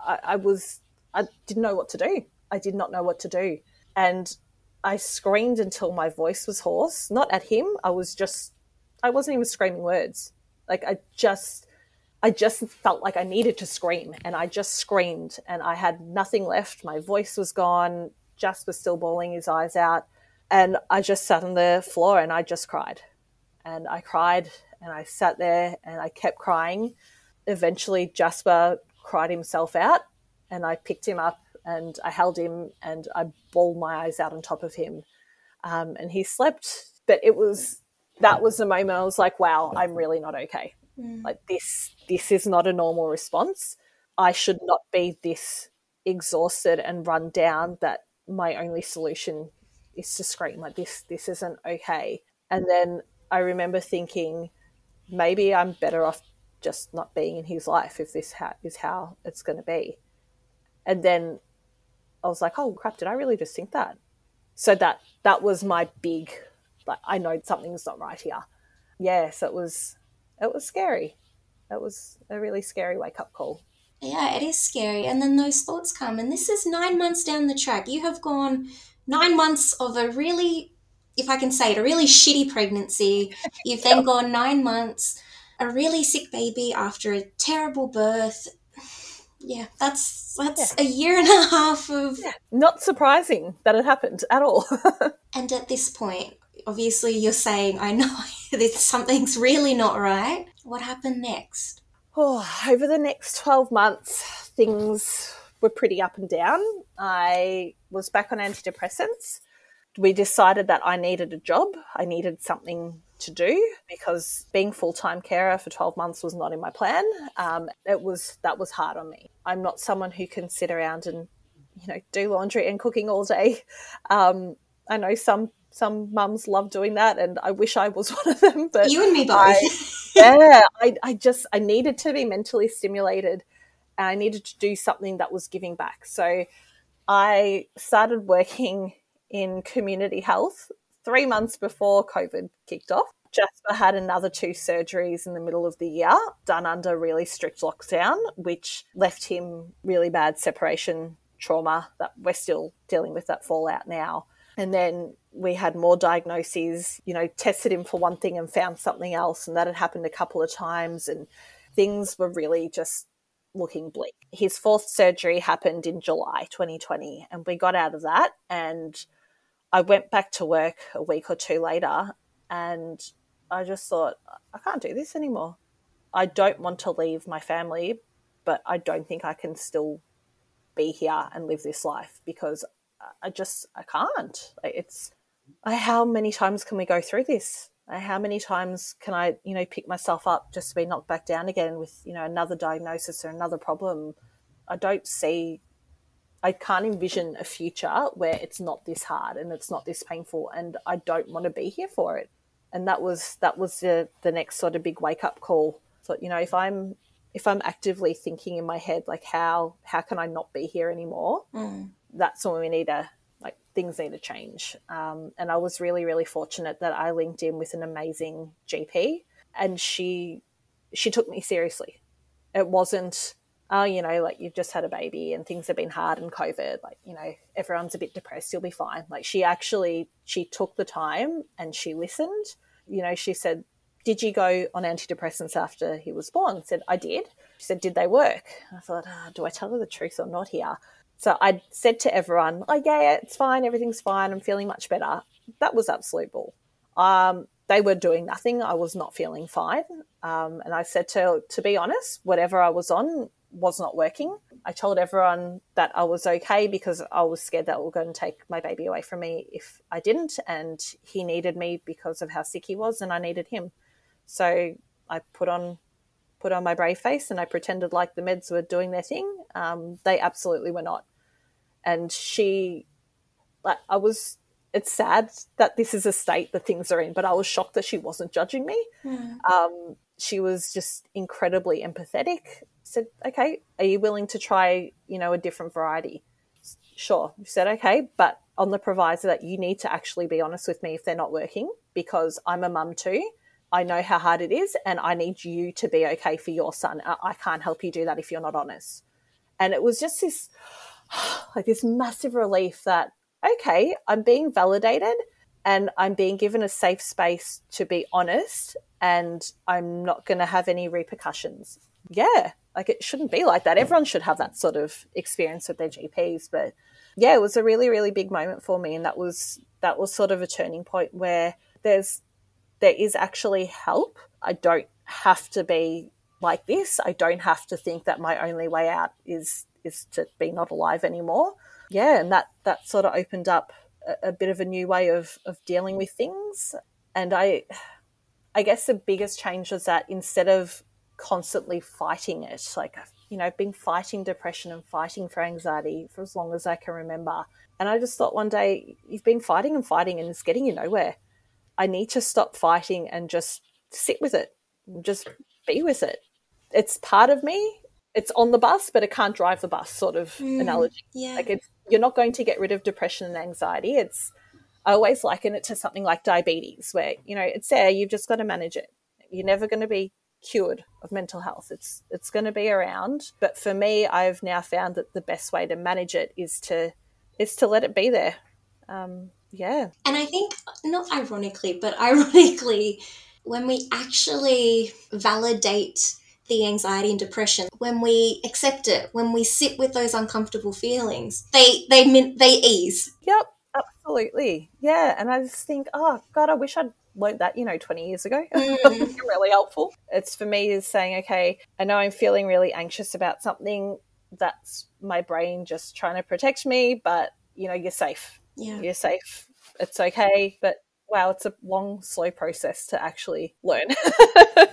I, I was I didn't know what to do. I did not know what to do. And I screamed until my voice was hoarse. Not at him. I was just I wasn't even screaming words. Like I just I just felt like I needed to scream and I just screamed and I had nothing left. My voice was gone. Just was still bawling his eyes out. And I just sat on the floor and I just cried. And I cried and I sat there and I kept crying eventually Jasper cried himself out and I picked him up and I held him and I bawled my eyes out on top of him. Um, and he slept. But it was that was the moment I was like, wow, I'm really not okay. Mm. Like this this is not a normal response. I should not be this exhausted and run down that my only solution is to scream like this this isn't okay. And then I remember thinking maybe I'm better off just not being in his life if this ha- is how it's going to be. And then I was like, oh crap, did I really just think that? So that that was my big, like, I know something's not right here. Yes, it was, it was scary. It was a really scary wake up call. Yeah, it is scary. And then those thoughts come. And this is nine months down the track. You have gone nine months of a really, if I can say it, a really shitty pregnancy. [LAUGHS] You've then gone nine months a really sick baby after a terrible birth. Yeah, that's that's yeah. a year and a half of yeah. not surprising that it happened at all. [LAUGHS] and at this point, obviously you're saying, I know [LAUGHS] that something's really not right. What happened next? Oh, [SIGHS] over the next 12 months, things were pretty up and down. I was back on antidepressants. We decided that I needed a job. I needed something to do because being full time carer for 12 months was not in my plan. Um, it was that was hard on me. I'm not someone who can sit around and you know do laundry and cooking all day. Um, I know some some mums love doing that, and I wish I was [LAUGHS] one of them. But you and me both. [LAUGHS] Yeah, I, I just I needed to be mentally stimulated, and I needed to do something that was giving back. So I started working in community health three months before COVID kicked off. Jasper had another two surgeries in the middle of the year, done under really strict lockdown, which left him really bad separation trauma that we're still dealing with that fallout now. And then we had more diagnoses, you know, tested him for one thing and found something else. And that had happened a couple of times. And things were really just looking bleak. His fourth surgery happened in July 2020. And we got out of that. And I went back to work a week or two later. And I just thought, I can't do this anymore. I don't want to leave my family, but I don't think I can still be here and live this life because I just I can't. It's how many times can we go through this? How many times can I, you know, pick myself up just to be knocked back down again with, you know, another diagnosis or another problem? I don't see I can't envision a future where it's not this hard and it's not this painful and I don't want to be here for it. And that was that was the the next sort of big wake up call. So, you know, if I'm if I'm actively thinking in my head like how how can I not be here anymore? Mm. That's when we need to like things need to change. Um, and I was really really fortunate that I linked in with an amazing GP, and she she took me seriously. It wasn't oh you know like you've just had a baby and things have been hard and COVID like you know everyone's a bit depressed you'll be fine. Like she actually she took the time and she listened. You know she said did you go on antidepressants after he was born? I said, I did. She said, did they work? I thought, oh, do I tell her the truth or not here? So I said to everyone, oh, yeah, it's fine. Everything's fine. I'm feeling much better. That was absolute bull. Um, they were doing nothing. I was not feeling fine. Um, and I said to, to be honest, whatever I was on was not working. I told everyone that I was okay because I was scared that it were going to take my baby away from me if I didn't. And he needed me because of how sick he was, and I needed him. So I put on put on my brave face and I pretended like the meds were doing their thing. Um, they absolutely were not. And she, like, I was. It's sad that this is a state that things are in, but I was shocked that she wasn't judging me. Mm. Um, she was just incredibly empathetic. Said, "Okay, are you willing to try, you know, a different variety?" Sure. She said, "Okay, but on the proviso that you need to actually be honest with me if they're not working, because I'm a mum too." I know how hard it is, and I need you to be okay for your son. I can't help you do that if you're not honest. And it was just this, [SIGHS] like this massive relief that, okay, I'm being validated and I'm being given a safe space to be honest, and I'm not going to have any repercussions. Yeah, like it shouldn't be like that. Everyone should have that sort of experience with their GPs, but yeah, it was a really, really big moment for me, and that was that was sort of a turning point where there's there is actually help. I don't have to be like this. I don't have to think that my only way out is is to be not alive anymore. Yeah, and that that sort of opened up a, a bit of a new way of of dealing with things. And I I guess the biggest change was that instead of constantly fighting it, like you know, been fighting depression and fighting for anxiety for as long as I can remember. And I just thought one day, you've been fighting and fighting and it's getting you nowhere. I need to stop fighting and just sit with it, just be with it. It's part of me. It's on the bus, but it can't drive the bus. Sort of mm, analogy. Yeah. Like it's you're not going to get rid of depression and anxiety. It's I always liken it to something like diabetes, where you know it's there. You've just got to manage it. You're never going to be cured of mental health. It's it's going to be around. But for me, I've now found that the best way to manage it is to is to let it be there. Um, yeah. And I think, not ironically, but [LAUGHS] ironically, when we actually validate the anxiety and depression, when we accept it, when we sit with those uncomfortable feelings, they they they ease. Yep, absolutely. Yeah, and I just think, oh God, I wish I'd learned that, you know, 20 years ago. [LAUGHS] Mm. really helpful. It's for me is saying, okay, I know I'm feeling really anxious about something. That's my brain just trying to protect me, but you know, you're safe yeah. you're safe. It's okay. But wow, it's a long, slow process to actually learn. [LAUGHS]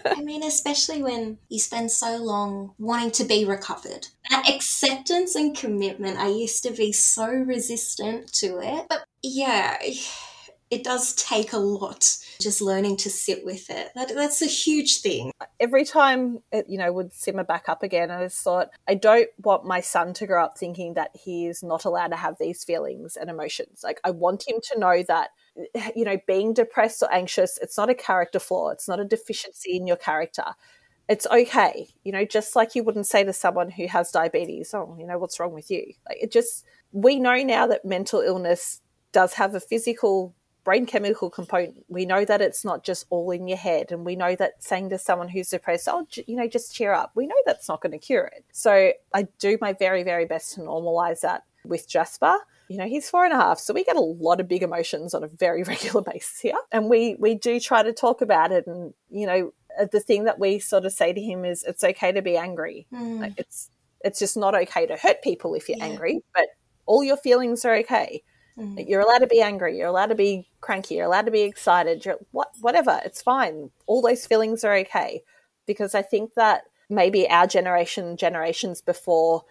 I mean, especially when you spend so long wanting to be recovered. That acceptance and commitment, I used to be so resistant to it. But yeah, [SIGHS] it does take a lot just learning to sit with it. That, that's a huge thing. Every time it, you know, would simmer back up again, I just thought, I don't want my son to grow up thinking that he is not allowed to have these feelings and emotions. Like, I want him to know that, you know, being depressed or anxious, it's not a character flaw, it's not a deficiency in your character it's okay. You know, just like you wouldn't say to someone who has diabetes, oh, you know, what's wrong with you? Like it just, we know now that mental illness does have a physical brain chemical component. We know that it's not just all in your head. And we know that saying to someone who's depressed, oh, you know, just cheer up, we know that's not going to cure it. So I do my very, very best to normalize that with Jasper. You know, he's four and a half, so we get a lot of big emotions on a very [LAUGHS] regular basis here. And we we do try to talk about it and, you know, uh, the thing that we sort of say to him is it's okay to be angry. Mm. Like it's it's just not okay to hurt people if you're yeah. angry, but all your feelings are okay. Mm. You're allowed to be angry. You're allowed to be cranky. You're allowed to be excited. You're, what, whatever. It's fine. All those feelings are okay. Because I think that maybe our generation, generations before,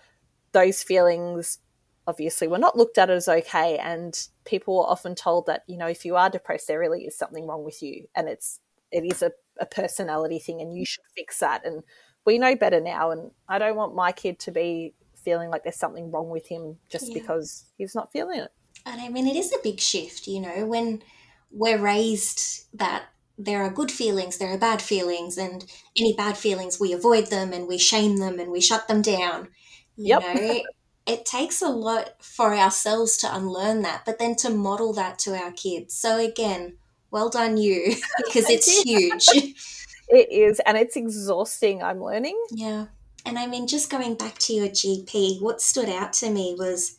those feelings obviously were not looked at as okay. And people were often told that, you know, if you are depressed, there really is something wrong with you. And it's, it is a, a personality thing and you should fix that. And we know better now. And I don't want my kid to be feeling like there's something wrong with him just yeah. because he's not feeling it. And I mean, it is a big shift, you know, when we're raised that there are good feelings, there are bad feelings, and any bad feelings, we avoid them and we shame them and we shut them down. You yep. know, it takes a lot for ourselves to unlearn that, but then to model that to our kids. So, again, well done, you, [LAUGHS] because it's huge. it is, and it's exhausting, I'm learning. Yeah. And I mean, just going back to your GP, what stood out to me was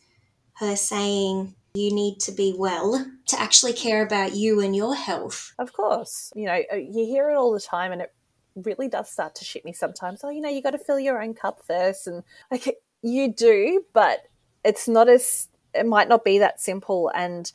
her saying, you need to be well to actually care about you and your health. Of course. You know, uh, you hear it all the time and it really does start to shit me sometimes. Oh, you know, you got to fill your own cup first. And [LAUGHS] like, you do, but it's not as, it might not be that simple. And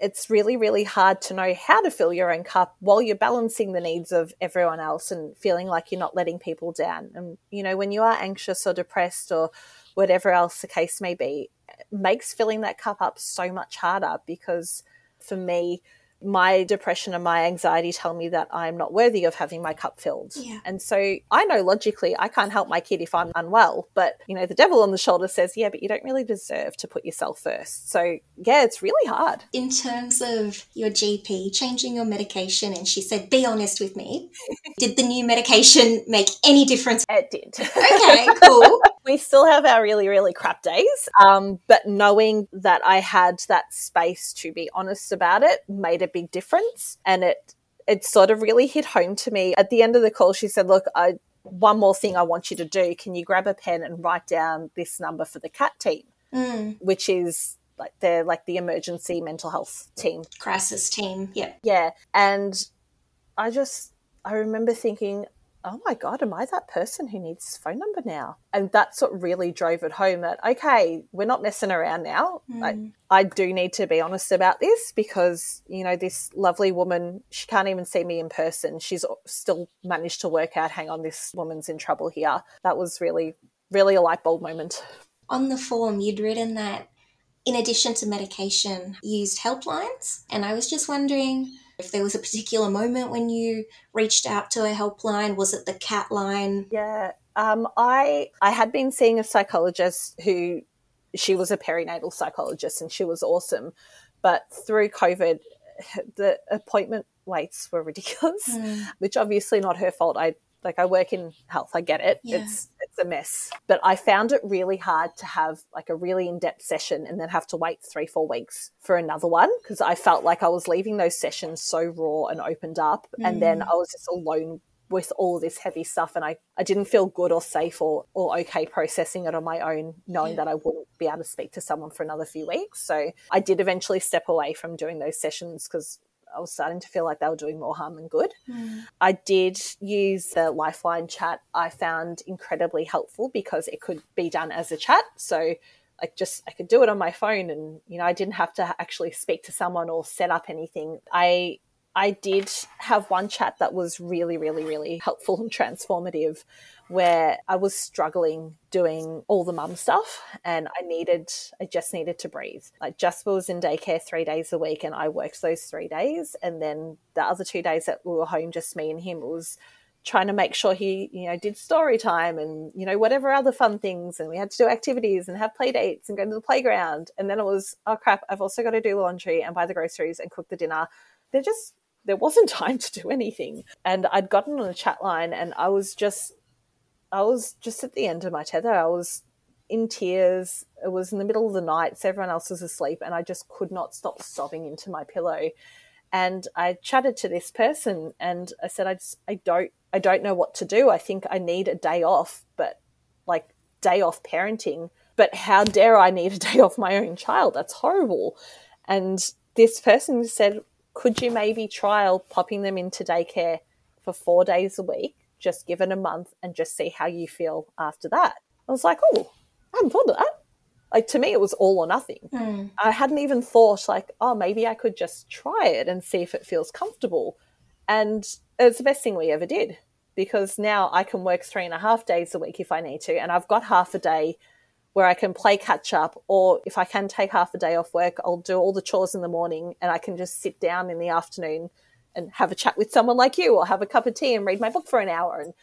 it's really, really hard to know how to fill your own cup while you're balancing the needs of everyone else and feeling like you're not letting people down. And, you know, when you are anxious or depressed or whatever else the case may be, makes filling that cup up so much harder because for me, my depression and my anxiety tell me that I'm not worthy of having my cup filled. Yeah. And so I know logically I can't help my kid if I'm unwell, but you know, the devil on the shoulder says, yeah, but you don't really deserve to put yourself first. So yeah, it's really hard. In terms of your GP changing your medication, and she said, be honest with me, [LAUGHS] did the new medication make any difference? It did. Okay, cool. [LAUGHS] we still have our really, really crap days. Um, but knowing that I had that space to be honest about it made a big difference. And it, it sort of really hit home to me. At the end of the call, she said, Look, I, one more thing I want you to do. Can you grab a pen and write down this number for the CAT team, mm. which is like they're like the emergency mental health team, crisis team. Yeah, yeah. And I just I remember thinking, oh my God, am I that person who needs his phone number now? And that's what really drove it home that, okay, we're not messing around now. Mm. I, I do need to be honest about this because, you know, this lovely woman, she can't even see me in person. She's still managed to work out, hang on, this woman's in trouble here. That was really, really a light bulb moment. On the form, you'd written that in addition to medication, used helplines. And I was just wondering, if there was a particular moment when you reached out to a helpline, was it the cat line? Yeah, um, I I had been seeing a psychologist who she was a perinatal psychologist and she was awesome, but through COVID, the appointment waits were ridiculous, mm. which obviously not her fault. I like I work in health, I get it. Yeah. It's it's a mess. But I found it really hard to have like a really in-depth session and then have to wait 3-4 weeks for another one because I felt like I was leaving those sessions so raw and opened up mm. and then mm. I was just alone with all this heavy stuff and I, I didn't feel good or safe or, or okay processing it on my own, knowing yeah. that I wouldn't be able to speak to someone for another few weeks. So I did eventually step away from doing those sessions because I was starting to feel like they were doing more harm than good. Mm. I did use the Lifeline chat. I found incredibly helpful because it could be done as a chat. So like just I could do it on my phone and you know I didn't have to actually speak to someone or set up anything. I I did have one chat that was really, really, really helpful and transformative where I was struggling doing all the mum stuff and I needed, I just needed to breathe. Like Jasper was in daycare three days a week and I worked those three days. And then the other two days that we were home, just me and him, was trying to make sure he, you know, did story time and, you know, whatever other fun things. And we had to do activities and have play dates and go to the playground. And then it was, oh crap, I've also got to do laundry and buy the groceries and cook the dinner. They're just, there wasn't [LAUGHS] time to do anything. And I'd gotten on a chat line and I was just, I was just at the end of my tether. I was in tears. It was in the middle of the night, so everyone else was asleep, and I just could not stop sobbing into my pillow. And I chatted to this person, and I said, I just, I don't, I don't know what to do. I think I need a day off, but like day off parenting. But how dare I need a day off my own child? That's horrible. And this person said, could you maybe trial popping them into daycare for four days a week? Just give it a month and just see how you feel after that. I was like, oh, I hadn't thought of that. Like to me, it was all or nothing. Mm. I hadn't even thought like, oh, maybe I could just try it and see if it feels comfortable. And it's the best thing we ever did because now I can work three and a half days a week if I need to, and I've got half a day where I can play catch up, or if I can take half a day off work, I'll do all the chores in the morning and I can just sit down in the afternoon and have a chat with someone like you or have a cup of tea and read my book for an hour. And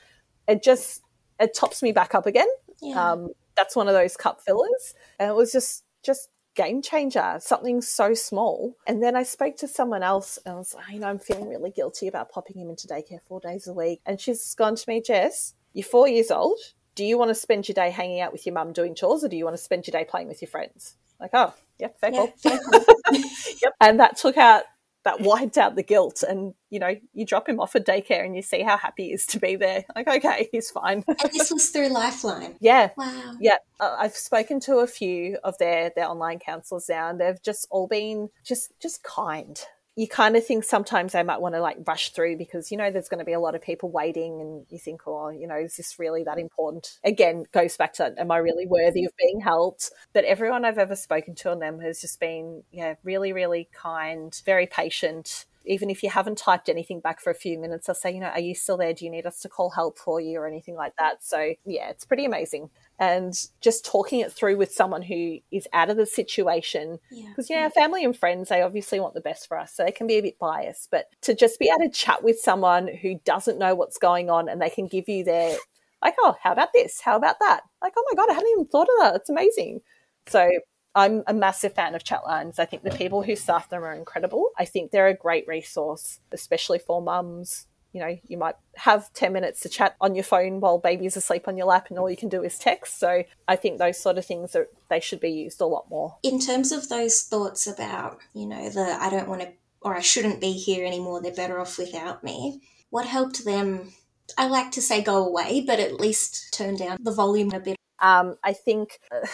it just, it tops me back up again. Yeah. Um, that's one of those cup fillers. And it was just, just game changer, something so small. And then I spoke to someone else and I was like, you know, I'm feeling really guilty about popping him into daycare four days a week. And she's gone to me, Jess, you're four years old do you want to spend your day hanging out with your mum doing chores or do you want to spend your day playing with your friends? Like, oh, yep, fair Yeah, call. fair call. [LAUGHS] yep. And that took out, that wiped out the guilt. And, you know, you drop him off at daycare and you see how happy he is to be there. Like, okay, he's fine. and this was through Lifeline. [LAUGHS] yeah. Wow. Yeah, uh, I've spoken to a few of their their online counselors now, and they've just all been just just kind. You kind of think sometimes they might want to like rush through because you know there's going to be a lot of people waiting, and you think, oh, you know, is this really that important? Again, goes back to, am I really worthy of being helped? But everyone I've ever spoken to on them has just been, yeah, really, really kind, very patient even if you haven't typed anything back for a few minutes, I'll say, you know, are you still there? Do you need us to call help for you or anything like that? So, yeah, it's pretty amazing. And just talking it through with someone who is out of the situation, Yeah. because, you know, family and friends, they obviously want the best for us. So they can be a bit biased. But to just be able to chat with someone who doesn't know what's going on and they can give you their, like, oh, how about this? How about that? Like, oh my God, I hadn't even thought of that. It's amazing. So I'm a massive fan of chatlines. I think the people who staff them are incredible. I think they're a great resource, especially for mums. You know, you might have 10 minutes to chat on your phone while baby's asleep on your lap and all you can do is text. So I think those sort of things are they should be used a lot more. In terms of those thoughts about, you know, the I don't want to or I shouldn't be here anymore, they're better off without me, what helped them? I like to say go away, but at least turn down the volume a bit. Um, I think uh,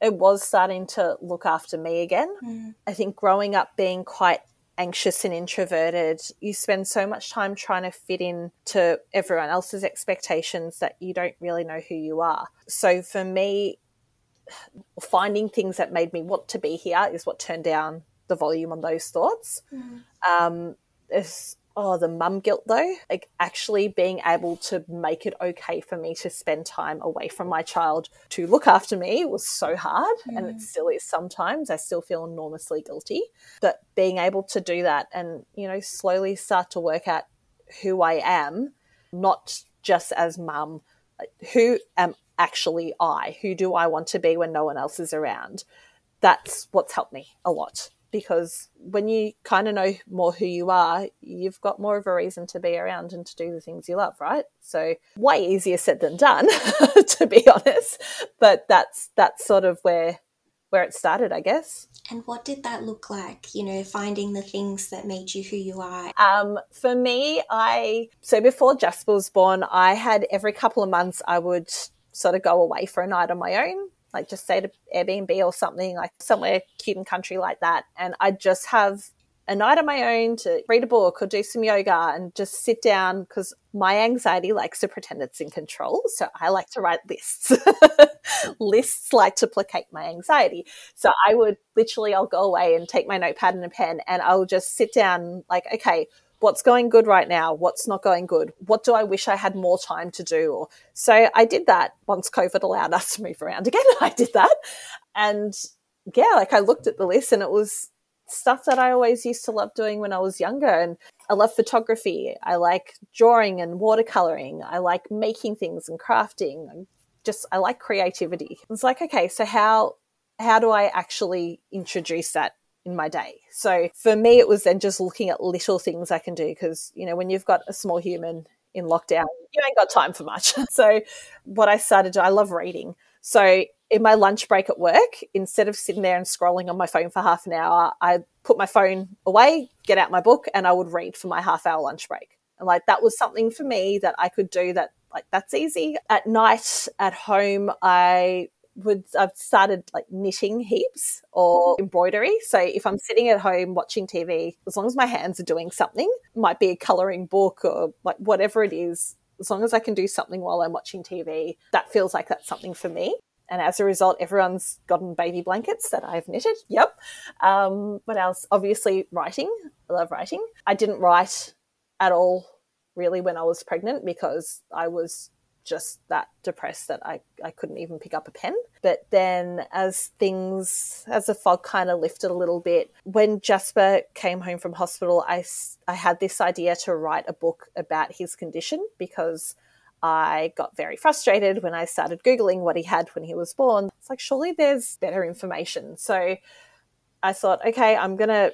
it was starting to look after me again. Mm. I think growing up being quite anxious and introverted, you spend so much time trying to fit in to everyone else's expectations that you don't really know who you are. So for me, finding things that made me want to be here is what turned down the volume on those thoughts. Mm. Um, oh, the mum guilt though, like actually being able to make it okay for me to spend time away from my child to look after me was so hard, and it still is sometimes. I still feel enormously guilty, but being able to do that and you know slowly start to work out who I am, not just as mum, who am actually I? Who do I want to be when no one else is around? That's what's helped me a lot because when you kind of know more who you are, you've got more of a reason to be around and to do the things you love, right? So way easier said than done, [LAUGHS] to be honest. But that's that's sort of where where it started, I guess. And what did that look like? You know, finding the things that made you who you are. Um, for me, I so before Jasper was born, I had every couple of months I would sort of go away for a night on my own, like just say to Airbnb or something, like somewhere cute and country like that, and I'd just have a night on my own to read a book or do some yoga and just sit down because my anxiety likes to pretend it's in control. So I like to write lists. [LAUGHS] lists like to placate my anxiety. So I would literally, I'll go away and take my notepad and a pen and I'll just sit down like, okay, what's going good right now? What's not going good? What do I wish I had more time to do? or So I did that once COVID allowed us to move around [LAUGHS] again. I did that. And yeah, like I looked at the list and it was stuff that I always used to love doing when I was younger. And I love photography. I like drawing and watercoloring. I like making things and crafting. Just, I like creativity. It's like, okay, so how, how do I actually introduce that in my day. So for me, it was then just looking at little things I can do because, you know, when you've got a small human in lockdown, you ain't got time for much. [LAUGHS] so what I started to, I love reading. So in my lunch break at work, instead of sitting there and scrolling on my phone for half an hour, I put my phone away, get out my book, and I would read for my half hour lunch break. And like that was something for me that I could do that like that's easy. At night at home, I would I've started like knitting heaps or embroidery. So if I'm sitting at home watching TV, as long as my hands are doing something, might be a coloring book or like whatever it is, as long as I can do something while I'm watching TV, that feels like that's something for me. And as a result, everyone's gotten baby blankets that I've knitted. Yep. Um, what else? Obviously, writing. I love writing. I didn't write at all really when I was pregnant because I was just that depressed that I, I couldn't even pick up a pen. But then, as things, as the fog kind of lifted a little bit, when Jasper came home from hospital, I, I had this idea to write a book about his condition because I got very frustrated when I started Googling what he had when he was born. It's like, surely there's better information. So I thought, okay, I'm going to.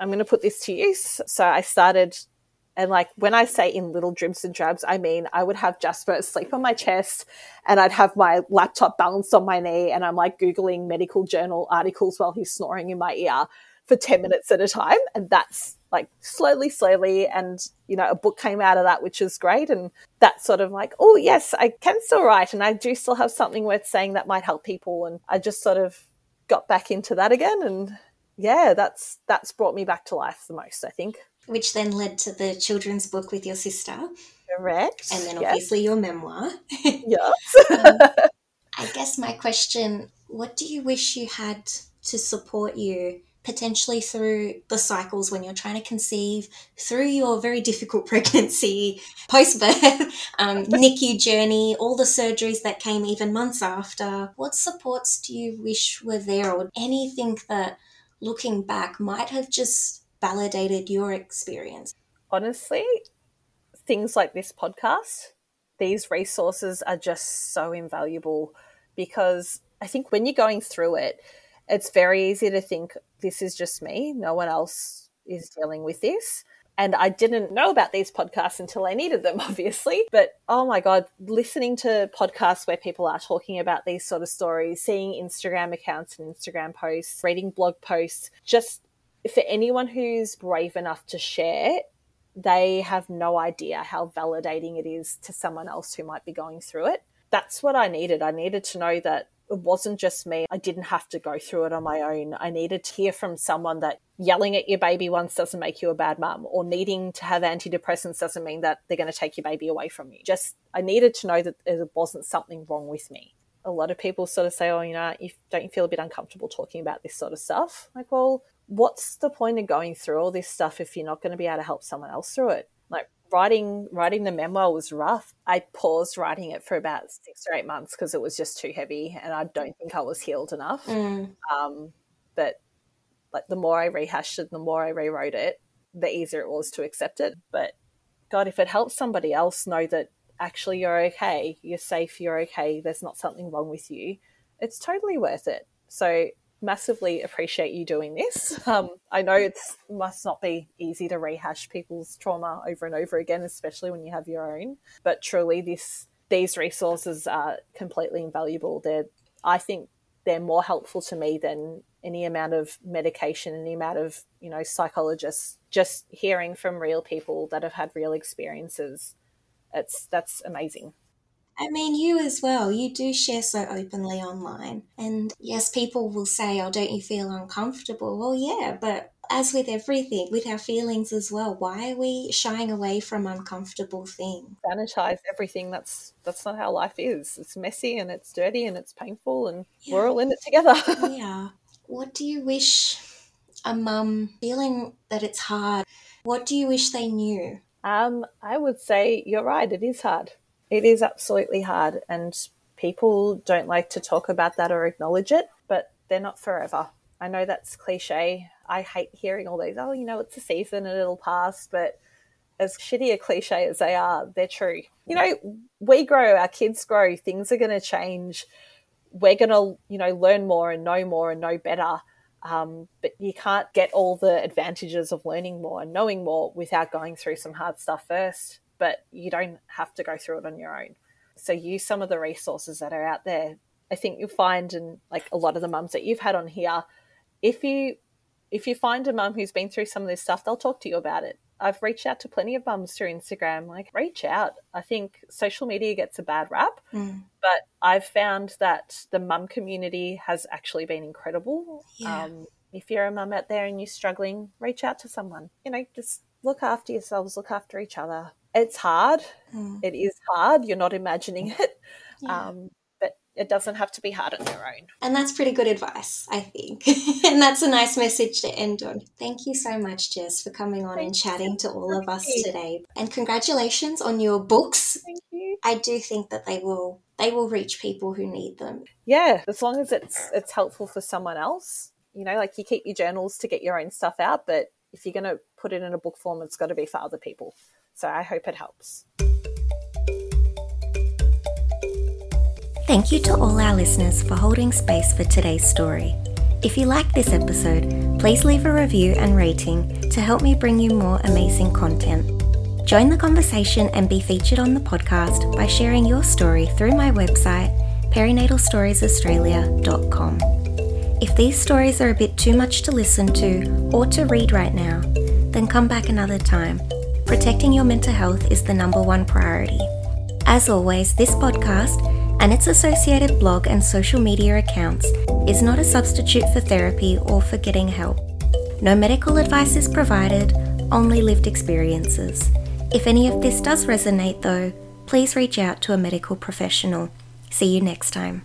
I'm going to put this to use. So I started and like when I say in little dribs and drabs, I mean I would have Jasper sleep on my chest and I'd have my laptop balanced on my knee and I'm like Googling medical journal articles while he's snoring in my ear for 10 minutes at a time. And that's like slowly, slowly. And, you know, a book came out of that, which is great. And that's sort of like, oh, yes, I can still write and I do still have something worth saying that might help people. And I just sort of got back into that again. And yeah, that's, that's brought me back to life the most, I think which then led to the children's book with your sister. Correct. And then obviously yes. your memoir. [LAUGHS] yes. um, I guess my question what do you wish you had to support you potentially through the cycles when you're trying to conceive, through your very difficult [LAUGHS] pregnancy, post birth, um, [LAUGHS] NICU journey, all the surgeries that came even months after? What supports do you wish were there, or anything that looking back might have just validated your experience? Honestly, things like this podcast, these resources are just so invaluable because I think when you're going through it, it's very easy to think this is just me, no one else is dealing with this. And I didn't know about these podcasts until I needed them, [LAUGHS] obviously. But oh my God, listening to podcasts where people are talking about these sort of stories, seeing Instagram accounts and Instagram posts, reading blog posts, just for anyone who's brave enough to share, they have no idea how validating it is to someone else who might be going through it. That's what I needed. I needed to know that it wasn't just me. I didn't have to go through it on my own. I needed to hear from someone that yelling at your baby once doesn't make you a bad mum, or needing to have antidepressants doesn't mean that they're going to take your baby away from you. Just, I needed to know that there wasn't something wrong with me. A lot of people sort of say, oh, you know, you don't you feel a bit uncomfortable talking about this sort of stuff? Like, well, what's the point of going through all this stuff if you're not going to be able to help someone else through it? Like writing writing the memoir was rough. I paused writing it for about six or eight months because it was just too heavy, and I don't think I was healed enough. Mm. Um, but like the more I rehashed it, the more I rewrote it, the easier it was to accept it. But God, if it helps somebody else know that actually you're okay, you're safe, you're okay, there's not something wrong with you, it's totally worth it. So massively appreciate you doing this. Um, I know it must not be easy to rehash people's trauma over and over again, especially when you have your own. But truly, this these resources are completely invaluable. They're, I think, they're more helpful to me than any amount of medication, any amount of you know psychologists. Just hearing from real people that have had real experiences, it's that's amazing. I mean, you as well, you do share so openly online. And yes, people will say, Oh, don't you feel uncomfortable? Well, yeah, but as with everything, with our feelings as well, why are we shying away from uncomfortable things? Sanitize everything. That's that's not how life is. It's messy and it's dirty and it's painful and yeah. we're all in it together. [LAUGHS] yeah. What do you wish a mum feeling that it's hard What do you wish they knew? Um, I would say you're right. It is hard. It is absolutely hard, and people don't like to talk about that or acknowledge it. But they're not forever. I know that's cliche. I hate hearing all these. Oh, you know, it's a season and it'll pass. But as shitty a cliche as they are, they're true. You know, we grow, our kids grow. Things are going to change. We're going to, you know, learn more and know more and know better um, but you can't get all the advantages of learning more and knowing more without going through some hard stuff first. But you don't have to go through it on your own. So use some of the resources that are out there. I think you'll find, and like a lot of the mums that you've had on here, if you if you find a mum who's been through some of this stuff, they'll talk to you about it. I've reached out to plenty of mums through Instagram. Like, reach out. I think social media gets a bad rap, Mm. but I've found that the mum community has actually been incredible. Yeah. Um, if you're a mum out there and you're struggling, reach out to someone. You know, just look after yourselves, look after each other. It's hard. Mm. It is hard. You're not imagining it. Yeah. Um, but it doesn't have to be hard on your own. And that's pretty good advice, I think. [LAUGHS] and that's a nice message to end on. Thank you so much, Jess, for coming on and Thank chatting to all of us you. today. And congratulations on your books. Thank you. I do think that they will they will reach people who need them. Yeah, as long as it's it's helpful for someone else. You know, like you keep your journals to get your own stuff out, but if you're going to put it in a book form, it's got to be for other people. So I hope it helps. Thank you to all our listeners for holding space for today's story. If you like this episode, please leave a review and rating to help me bring you more amazing content. Join the conversation and be featured on the podcast by sharing your story through my website, perinatalstoriesaustralia.com. If these stories are a bit too much to listen to or to read right now, then come back another time. Protecting your mental health is the number one priority. As always, this podcast and its associated blog and social media accounts is not a substitute for therapy or for getting help. No medical advice is provided, only lived experiences. If any of this does resonate, though, please reach out to a medical professional. See you next time.